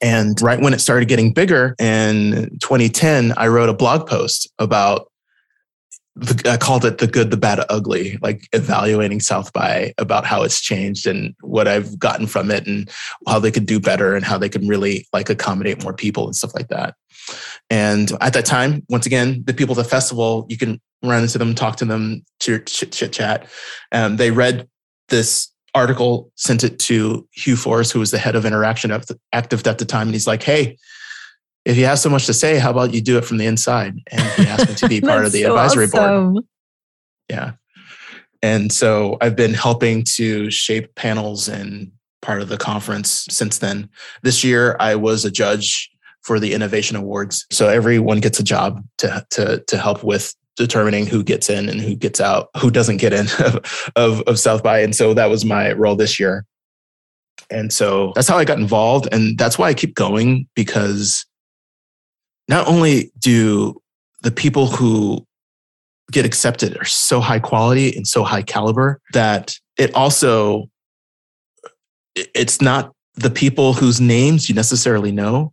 And right when it started getting bigger in 2010, I wrote a blog post about the, I called it the good, the bad, ugly, like evaluating South by about how it's changed and what I've gotten from it and how they could do better and how they can really like accommodate more people and stuff like that. And at that time, once again, the people at the festival, you can run into them, talk to them, chit, chat. Um, they read this article, sent it to Hugh Forrest, who was the head of interaction at active at the time. And he's like, hey, if you have so much to say, how about you do it from the inside? And he asked me to be part of the so advisory awesome. board. Yeah. And so I've been helping to shape panels and part of the conference since then. This year, I was a judge for the innovation awards. So everyone gets a job to to to help with determining who gets in and who gets out, who doesn't get in of, of, of South by. And so that was my role this year. And so that's how I got involved. And that's why I keep going because not only do the people who get accepted are so high quality and so high caliber that it also it's not the people whose names you necessarily know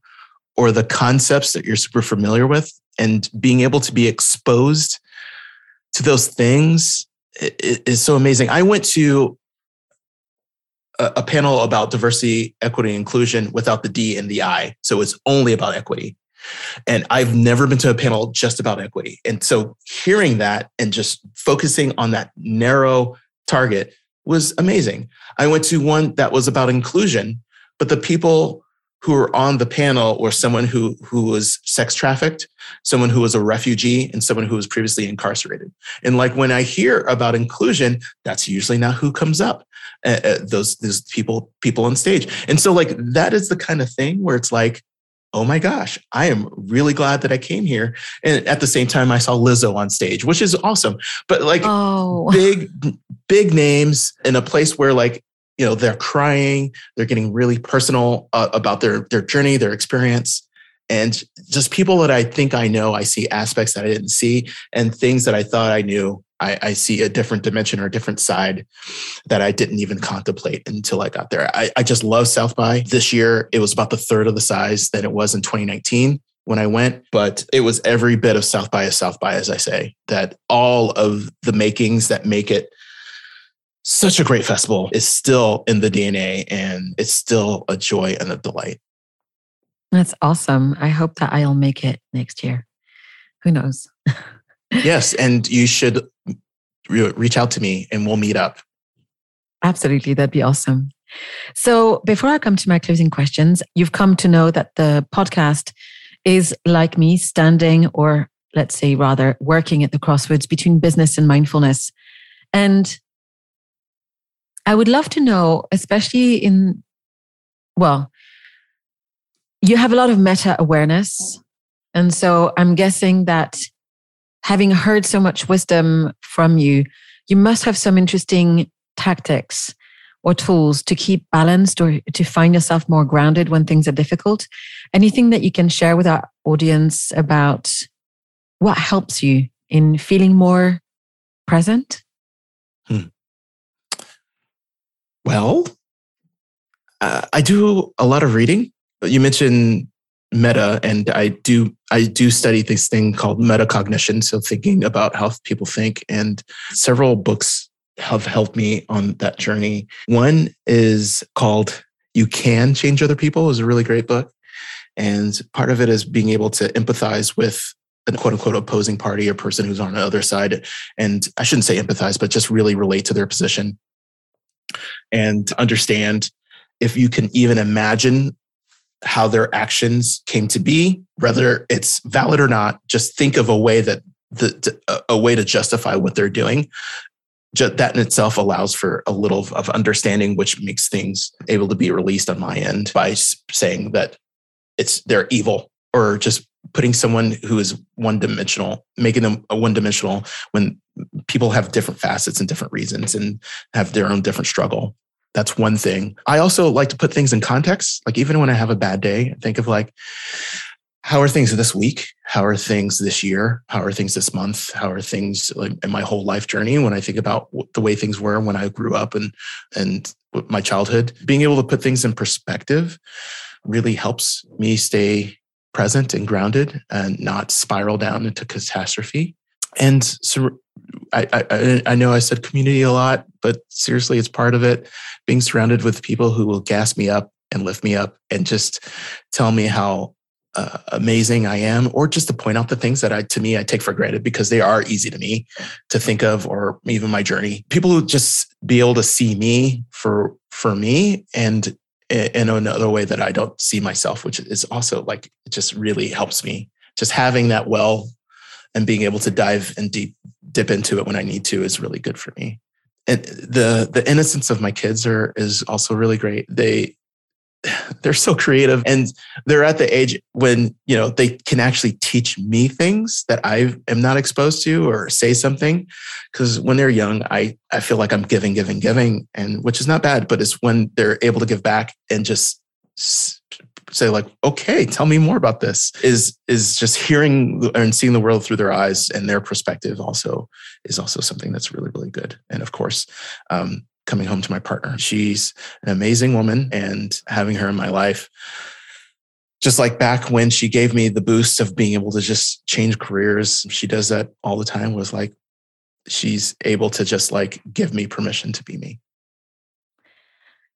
or the concepts that you're super familiar with and being able to be exposed to those things is so amazing. I went to a, panel about diversity, equity, inclusion without the D and the I. So it's only about equity. And I've never been to a panel just about equity. And so hearing that and just focusing on that narrow target was amazing. I went to one that was about inclusion, but the people who were on the panel were someone who who was sex trafficked, someone who was a refugee, and someone who was previously incarcerated. And like when I hear about inclusion, that's usually not who comes up. Uh, uh, those those people people on stage, and so like that is the kind of thing where it's like. Oh my gosh, I am really glad that I came here. And at the same time, I saw Lizzo on stage, which is awesome. But like oh. big, big names in a place where like you know they're crying they're getting really personal uh, about their their journey their experience and just people that i think i know i see aspects that i didn't see and things that i thought i knew I, I, see a different dimension or a different side that I didn't even contemplate until I got there. I, I just love South by. This year, it was about the third of the size that it was in 2019 when I went, but it was every bit of South by as South by, as I say, that all of the makings that make it such a great festival is still in the DNA and it's still a joy and a delight. That's awesome. I hope that I'll make it next year. Who knows? yes. And you should reach out to me and we'll meet up. Absolutely. That'd be awesome. So, before I come to my closing questions, you've come to know that the podcast is like me standing, or let's say rather, working at the crossroads between business and mindfulness. And I would love to know, especially in, well, you have a lot of meta awareness. And so I'm guessing that having heard so much wisdom from you, you must have some interesting tactics or tools to keep balanced or to find yourself more grounded when things are difficult. Anything that you can share with our audience about what helps you in feeling more present? Hmm. Well, uh, I do a lot of reading. You mentioned meta and i do i do study this thing called metacognition so thinking about how people think and several books have helped me on that journey. One is called you can change other people is a really great book and part of it is being able to empathize with a quote unquote opposing party or person who's on the other side and i shouldn't say empathize but just really relate to their position and understand if you can even imagine how their actions came to be, whether it's valid or not, just think of a way that the, a way to justify what they're doing. Just that in itself allows for a little of understanding, which makes things able to be released on my end by saying that it's they're evil or just putting someone who is one dimensional, making them one dimensional when people have different facets and different reasons and have their own different struggle. That's one thing. I also like to put things in context. Like even when I have a bad day, I think of like, how are things this week? How are things this year? How are things this month? How are things like in my whole life journey? When I think about the way things were when I grew up and and my childhood, being able to put things in perspective really helps me stay present and grounded and not spiral down into catastrophe. And so I, I, I know I said community a lot, but seriously, it's part of it. Being surrounded with people who will gas me up and lift me up and just tell me how uh, amazing I am, or just to point out the things that I, to me, I take for granted because they are easy to me to think of, or even my journey. People who just be able to see me for for me and in another way that I don't see myself, which is also like it just really helps me. Just having that well and being able to dive and deep dip into it when I need to is really good for me. And the the innocence of my kids are is also really great. They they're so creative and they're at the age when you know they can actually teach me things that i am not exposed to or say something because when they're young i i feel like i'm giving giving giving and which is not bad but it's when they're able to give back and just say like okay tell me more about this is is just hearing and seeing the world through their eyes and their perspective also is also something that's really really good and of course um, coming home to my partner she's an amazing woman and having her in my life just like back when she gave me the boost of being able to just change careers she does that all the time was like she's able to just like give me permission to be me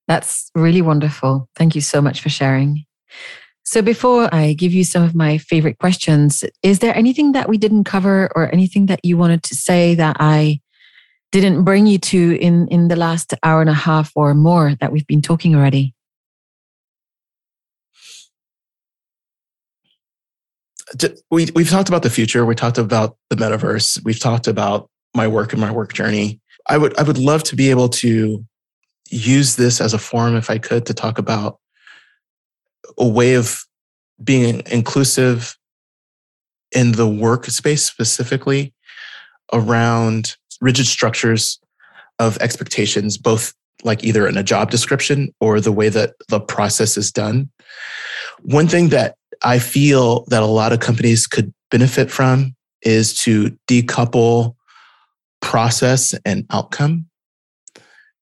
that's really wonderful. Thank you so much for sharing. So, before I give you some of my favorite questions, is there anything that we didn't cover or anything that you wanted to say that I didn't bring you to in, in the last hour and a half or more that we've been talking already? We, we've talked about the future. We talked about the metaverse. We've talked about my work and my work journey. I would, I would love to be able to use this as a forum, if I could, to talk about a way of being inclusive in the workspace specifically around rigid structures of expectations, both like either in a job description or the way that the process is done. One thing that I feel that a lot of companies could benefit from is to decouple process and outcome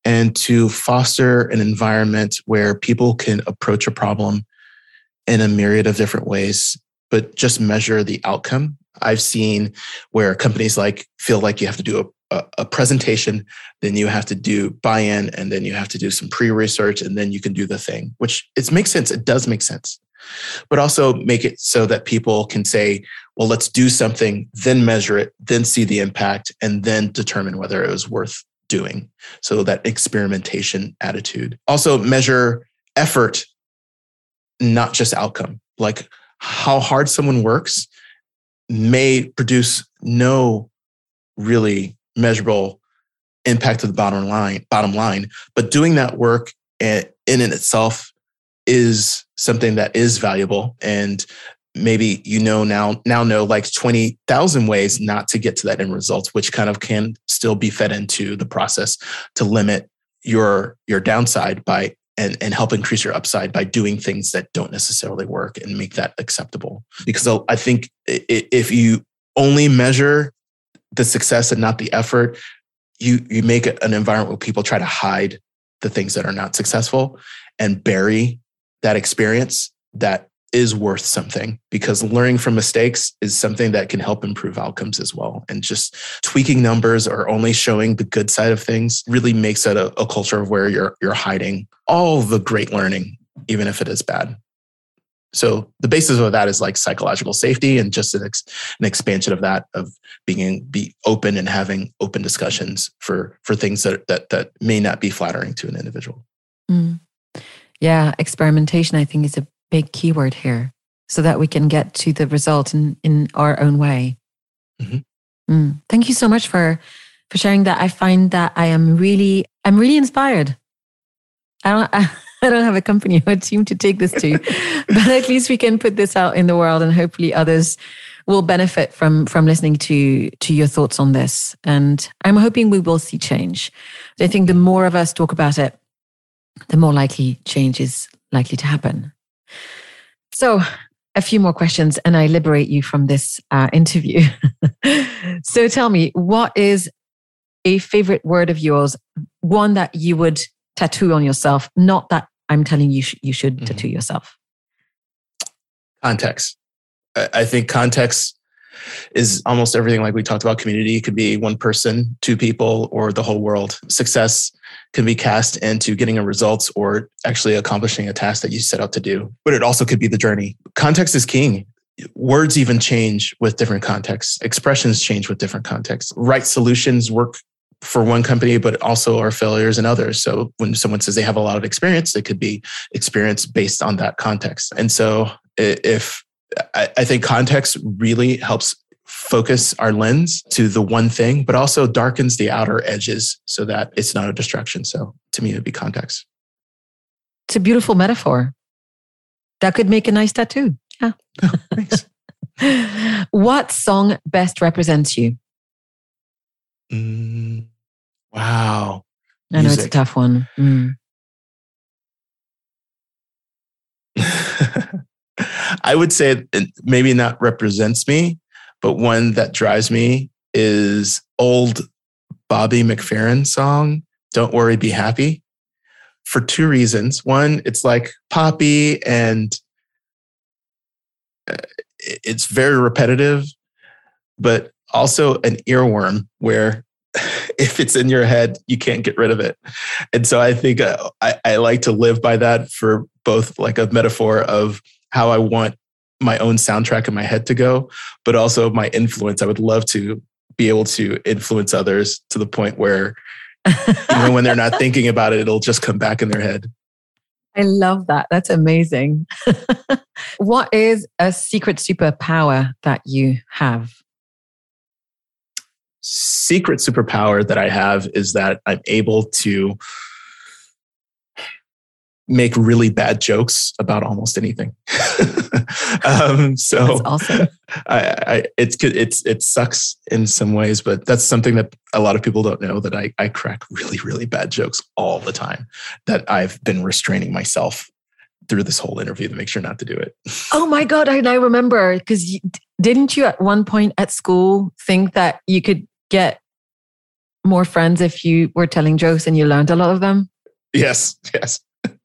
and to foster an environment where people can approach a problem in a myriad of different ways, but just measure the outcome. I've seen where companies like feel like you have to do a, a, presentation, then you have to do buy-in, and then you have to do some pre-research, and then you can do the thing, which it makes sense. It does make sense. But also make it so that people can say, well, let's do something, then measure it, then see the impact, and then determine whether it was worth doing. So that experimentation attitude. Also measure effort, not just outcome. Like how hard someone works may produce no really measurable impact to the bottom line, bottom line. But doing that work in and itself is something that is valuable and maybe you know now now know like 20,000 ways not to get to that end result which kind of can still be fed into the process to limit your your downside by and and help increase your upside by doing things that don't necessarily work and make that acceptable. Because I think if you only measure the success and not the effort you you make an environment where people try to hide the things that are not successful and bury that experience that is worth something because learning from mistakes is something that can help improve outcomes as well. And just tweaking numbers or only showing the good side of things really makes it a, a culture of where you're you're hiding all the great learning, even if it is bad. So the basis of that is like psychological safety and just an, ex, an expansion of that of being be open and having open discussions for for things that that that may not be flattering to an individual. Mm. Yeah, experimentation I think is a big keyword here so that we can get to the result in, in our own way. Mm-hmm. Mm. Thank you so much for for sharing that. I find that I am really I'm really inspired. I don't I, I don't have a company or a team to take this to, but at least we can put this out in the world and hopefully others will benefit from from listening to to your thoughts on this. And I'm hoping we will see change. I think the more of us talk about it, the more likely change is likely to happen. So, a few more questions, and I liberate you from this uh, interview. so, tell me, what is a favorite word of yours? One that you would tattoo on yourself, not that I'm telling you sh- you should mm-hmm. tattoo yourself. Context. I think context is almost everything like we talked about community it could be one person two people or the whole world success can be cast into getting a results or actually accomplishing a task that you set out to do but it also could be the journey context is king words even change with different contexts expressions change with different contexts right solutions work for one company, but also are failures in others. So when someone says they have a lot of experience, it could be experience based on that context. And so if I, I think context really helps focus our lens to the one thing, but also darkens the outer edges so that it's not a distraction. So to me, it would be context. It's a beautiful metaphor. That could make a nice tattoo. Yeah. Oh, thanks. what song best represents you? Mm, wow. I know it's a tough one. Mm. I would say maybe not represents me, but one that drives me is old Bobby McFerrin song, Don't Worry, Be Happy, for two reasons. One, it's like poppy and uh, it's very repetitive, but also an earworm where if it's in your head, you can't get rid of it. And so I think uh, I, I like to live by that for both like a metaphor of how I want my own soundtrack in my head to go, but also my influence. I would love to be able to influence others to the point where even when they're not thinking about it, it'll just come back in their head. I love that. That's amazing. what is a secret superpower that you have? Secret superpower that I have is that I'm able to make really bad jokes about almost anything. um, so that's awesome. I, I, it's it's it sucks in some ways, but that's something that a lot of people don't know that I, I crack really really bad jokes all the time. That I've been restraining myself through this whole interview to make sure not to do it. Oh my god! And I remember because didn't you at one point at school think that you could get more friends if you were telling jokes and you learned a lot of them? Yes, yes.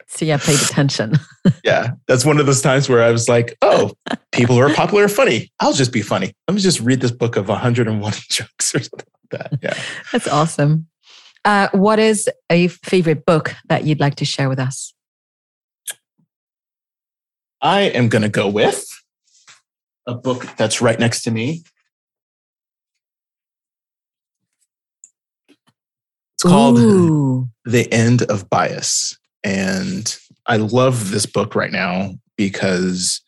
So yeah, paid attention. yeah, that's one of those times where I was like, "Oh, people who are popular are funny. I'll just be funny. Let me just read this book of 101 jokes or something like that." Yeah, that's awesome. Uh, what is a favorite book that you'd like to share with us? I am going to go with a book that's right next to me. It's called Ooh. The End of Bias. And I love this book right now because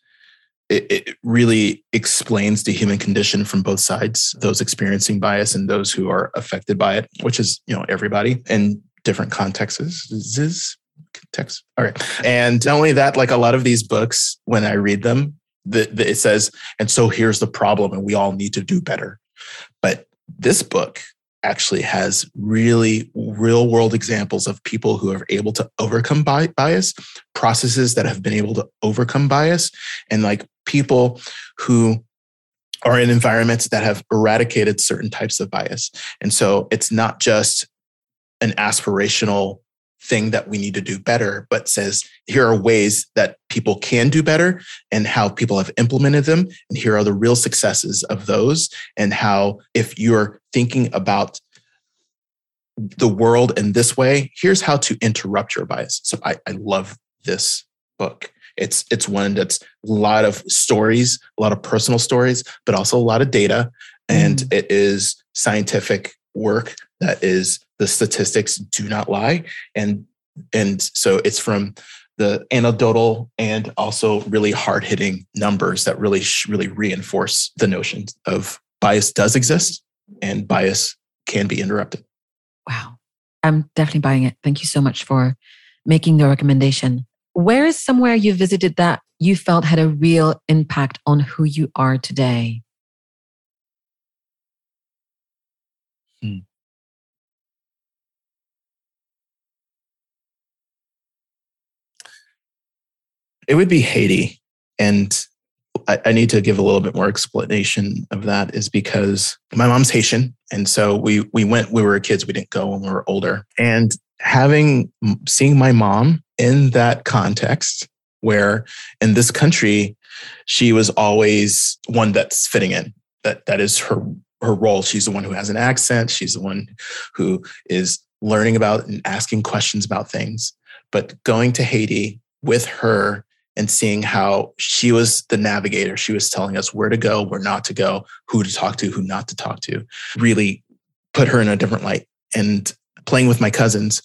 it, it, really explains the human condition from both sides, those experiencing bias and those who are affected by it, which is, you know, everybody in different contexts. Text. All right. And not only that, like a lot of these books, when I read them, the, the, it says, and so here's the problem, and we all need to do better. But this book actually has really real world examples of people who are able to overcome bias, processes that have been able to overcome bias, and like people who are in environments that have eradicated certain types of bias. And so it's not just an aspirational thing that we need to do better, but says here are ways that people can do better and how people have implemented them. And here are the real successes of those, and how if you're thinking about the world in this way, here's how to interrupt your bias. So I, I love this book. It's it's one that's a lot of stories, a lot of personal stories, but also a lot of data. And mm. it is scientific work that is the statistics do not lie. And and so it's from the anecdotal and also really hard hitting numbers that really really reinforce the notion of bias does exist and bias can be interrupted. Wow. I'm definitely buying it. Thank you so much for making the recommendation. Where is somewhere you visited that you felt had a real impact on who you are today? Hmm. It would be Haiti. And I, I, need to give a little bit more explanation of that is because my mom's Haitian. And so we we went, we were kids, we didn't go when we were older. And having seeing my mom in that context where in this country, she was always one that's fitting in. That that is her her role. She's the one who has an accent. She's the one who is learning about and asking questions about things. But going to Haiti with her and seeing how she was the navigator. She was telling us where to go, where not to go, who to talk to, who not to talk to, really put her in a different light. And playing with my cousins,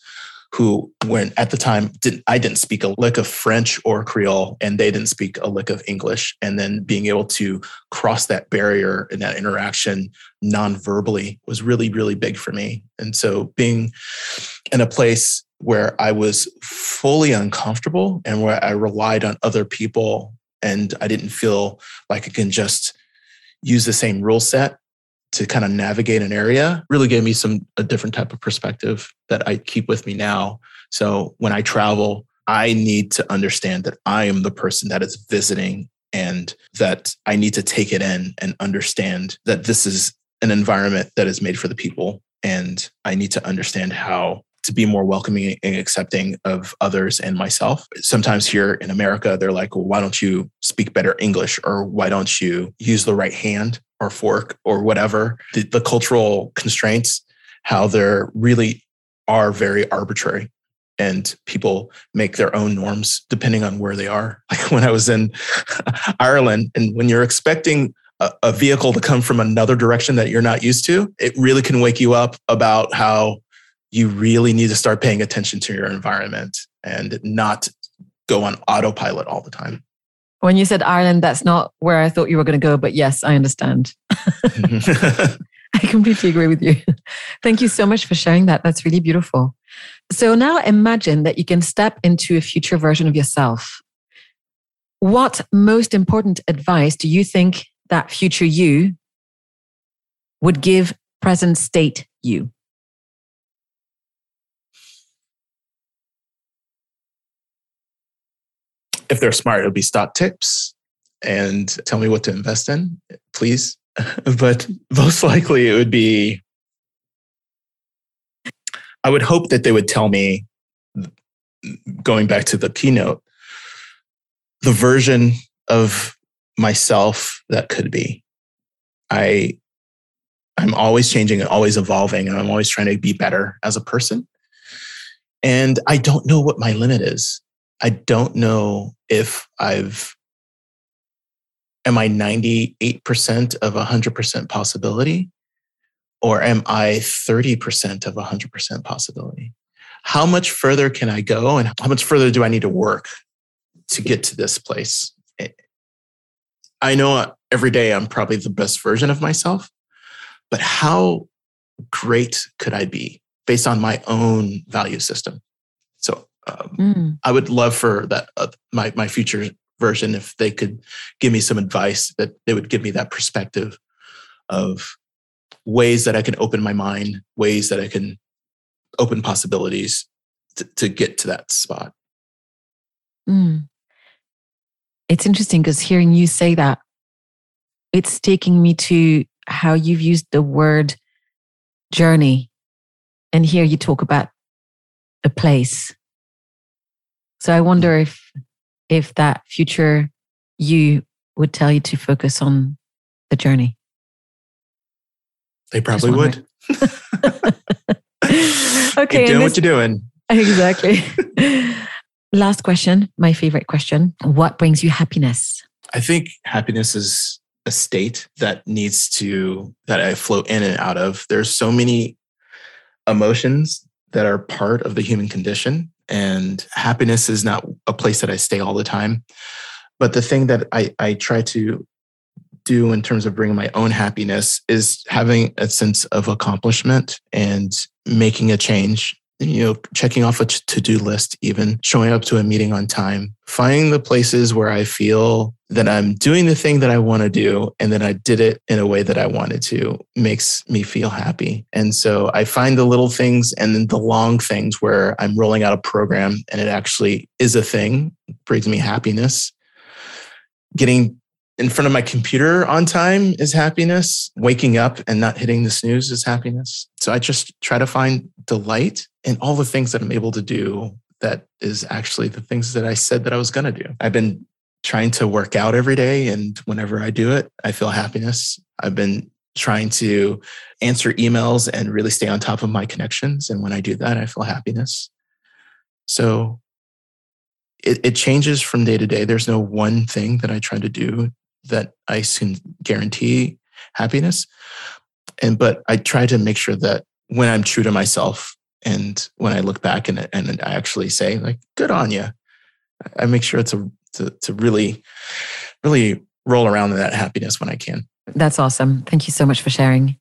who when at the time didn't I didn't speak a lick of French or Creole and they didn't speak a lick of English. And then being able to cross that barrier in that interaction non-verbally was really, really big for me. And so being in a place where I was fully uncomfortable and where I relied on other people and I didn't feel like I can just use the same rule set to kind of navigate an area really gave me some a different type of perspective that I keep with me now. So when I travel, I need to understand that I am the person that is visiting and that I need to take it in and understand that this is an environment that is made for the people and I need to understand how to be more welcoming and accepting of others and myself. Sometimes here in America, they're like, well, why don't you speak better English? Or why don't you use the right hand or fork or whatever? The, the cultural constraints, how they're really are very arbitrary and people make their own norms depending on where they are. Like when I was in Ireland, and when you're expecting a, a, vehicle to come from another direction that you're not used to, it really can wake you up about how you really need to start paying attention to your environment and not go on autopilot all the time. When you said Ireland, that's not where I thought you were going to go, but yes, I understand. I completely agree with you. Thank you so much for sharing that. That's really beautiful. So now imagine that you can step into a future version of yourself. What most important advice do you think that future you would give present state you? If they're smart, it'll be stock tips and tell me what to invest in, please. but most likely it would be I would hope that they would tell me, going back to the keynote, the version of myself that could be. I I'm always changing and always evolving, and I'm always trying to be better as a person. And I don't know what my limit is. I don't know if I've am I 98% of 100% possibility or am I 30% of 100% possibility? How much further can I go and how much further do I need to work to get to this place? Eh, I know every day I'm probably the best version of myself, but how great could I be based on my own value system? So um, mm. I would love for that uh, my my future version if they could give me some advice that they would give me that perspective of ways that I can open my mind, ways that I can open possibilities to, to get to that spot. Mm. It's interesting because hearing you say that, it's taking me to how you've used the word journey. And here you talk about a place. So I wonder if if that future you would tell you to focus on the journey. They probably would. okay. Keep doing what you're doing. Exactly. Last question, my favorite question. What brings you happiness? I think happiness is a state that needs to, that I flow in and out of. There's so many emotions that are part of the human condition. And happiness is not a place that I stay all the time. But the thing that I, I try to do in terms of bringing my own happiness is having a sense of accomplishment and making a change you know checking off a to-do list even showing up to a meeting on time finding the places where i feel that i'm doing the thing that i want to do and that i did it in a way that i wanted to makes me feel happy. And so i find the little things and then the long things where i'm rolling out a program and it actually is a thing brings me happiness. Getting in front of my computer on time is happiness. Waking up and not hitting the snooze is happiness. So I just try to find delight in all the things that I'm able to do that is actually the things that I said that I was going to do. I've been trying to work out every day. And whenever I do it, I feel happiness. I've been trying to answer emails and really stay on top of my connections. And when I do that, I feel happiness. So it, it changes from day to day. There's no one thing that I try to do that I can guarantee happiness. And but I try to make sure that when I'm true to myself and when I look back and and I actually say like good on you, I make sure to to, to really really roll around in that happiness when I can. That's awesome. Thank you so much for sharing.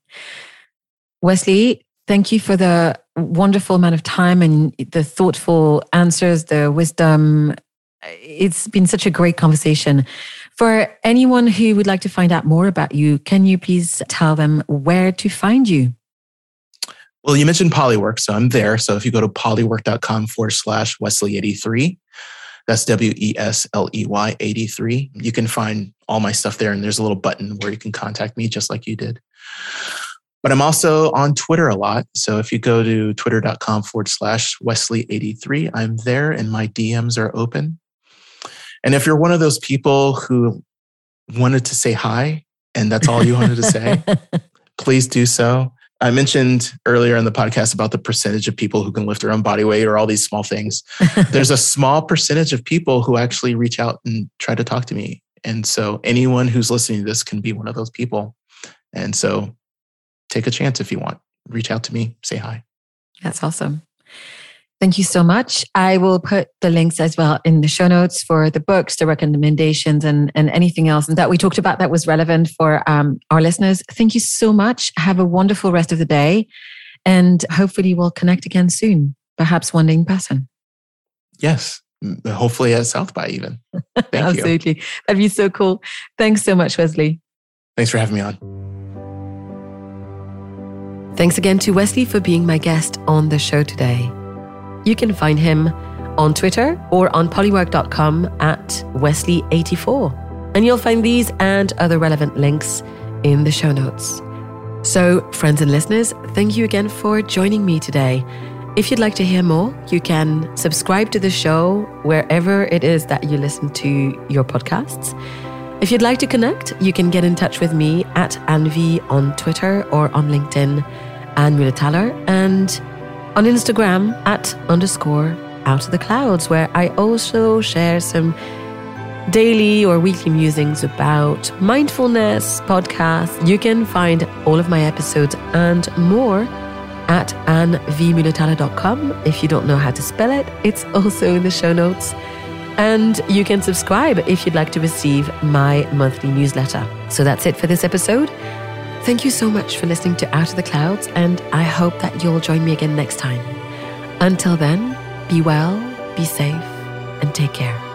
Wesley, thank you for the wonderful amount of time and the thoughtful answers, the wisdom. It's been such a great conversation. For anyone who would like to find out more about you, can you please tell them where to find you? Well, you mentioned Polywork, so I'm there. So if you go to polywork.com forward slash Wesley83, that's W E S L E Y 83, you can find all my stuff there. And there's a little button where you can contact me just like you did. But I'm also on Twitter a lot. So if you go to twitter.com forward slash Wesley83, I'm there and my DMs are open. And if you're one of those people who wanted to say hi and that's all you wanted to say, please do so. I mentioned earlier in the podcast about the percentage of people who can lift their own body weight or all these small things. There's a small percentage of people who actually reach out and try to talk to me. And so anyone who's listening to this can be one of those people. And so take a chance if you want. Reach out to me, say hi. That's awesome. Thank you so much. I will put the links as well in the show notes for the books, the recommendations, and, and anything else that we talked about that was relevant for um, our listeners. Thank you so much. Have a wonderful rest of the day. And hopefully, we'll connect again soon, perhaps one day in person. Yes. Hopefully at South by even. Thank Absolutely. You. That'd be so cool. Thanks so much, Wesley. Thanks for having me on. Thanks again to Wesley for being my guest on the show today. You can find him on Twitter or on polywork.com at Wesley84. And you'll find these and other relevant links in the show notes. So, friends and listeners, thank you again for joining me today. If you'd like to hear more, you can subscribe to the show wherever it is that you listen to your podcasts. If you'd like to connect, you can get in touch with me at Anvi on Twitter or on LinkedIn, Anne Muller and on Instagram at underscore out of the clouds, where I also share some daily or weekly musings about mindfulness podcasts. You can find all of my episodes and more at annvmulatala.com. If you don't know how to spell it, it's also in the show notes. And you can subscribe if you'd like to receive my monthly newsletter. So that's it for this episode. Thank you so much for listening to Out of the Clouds, and I hope that you'll join me again next time. Until then, be well, be safe, and take care.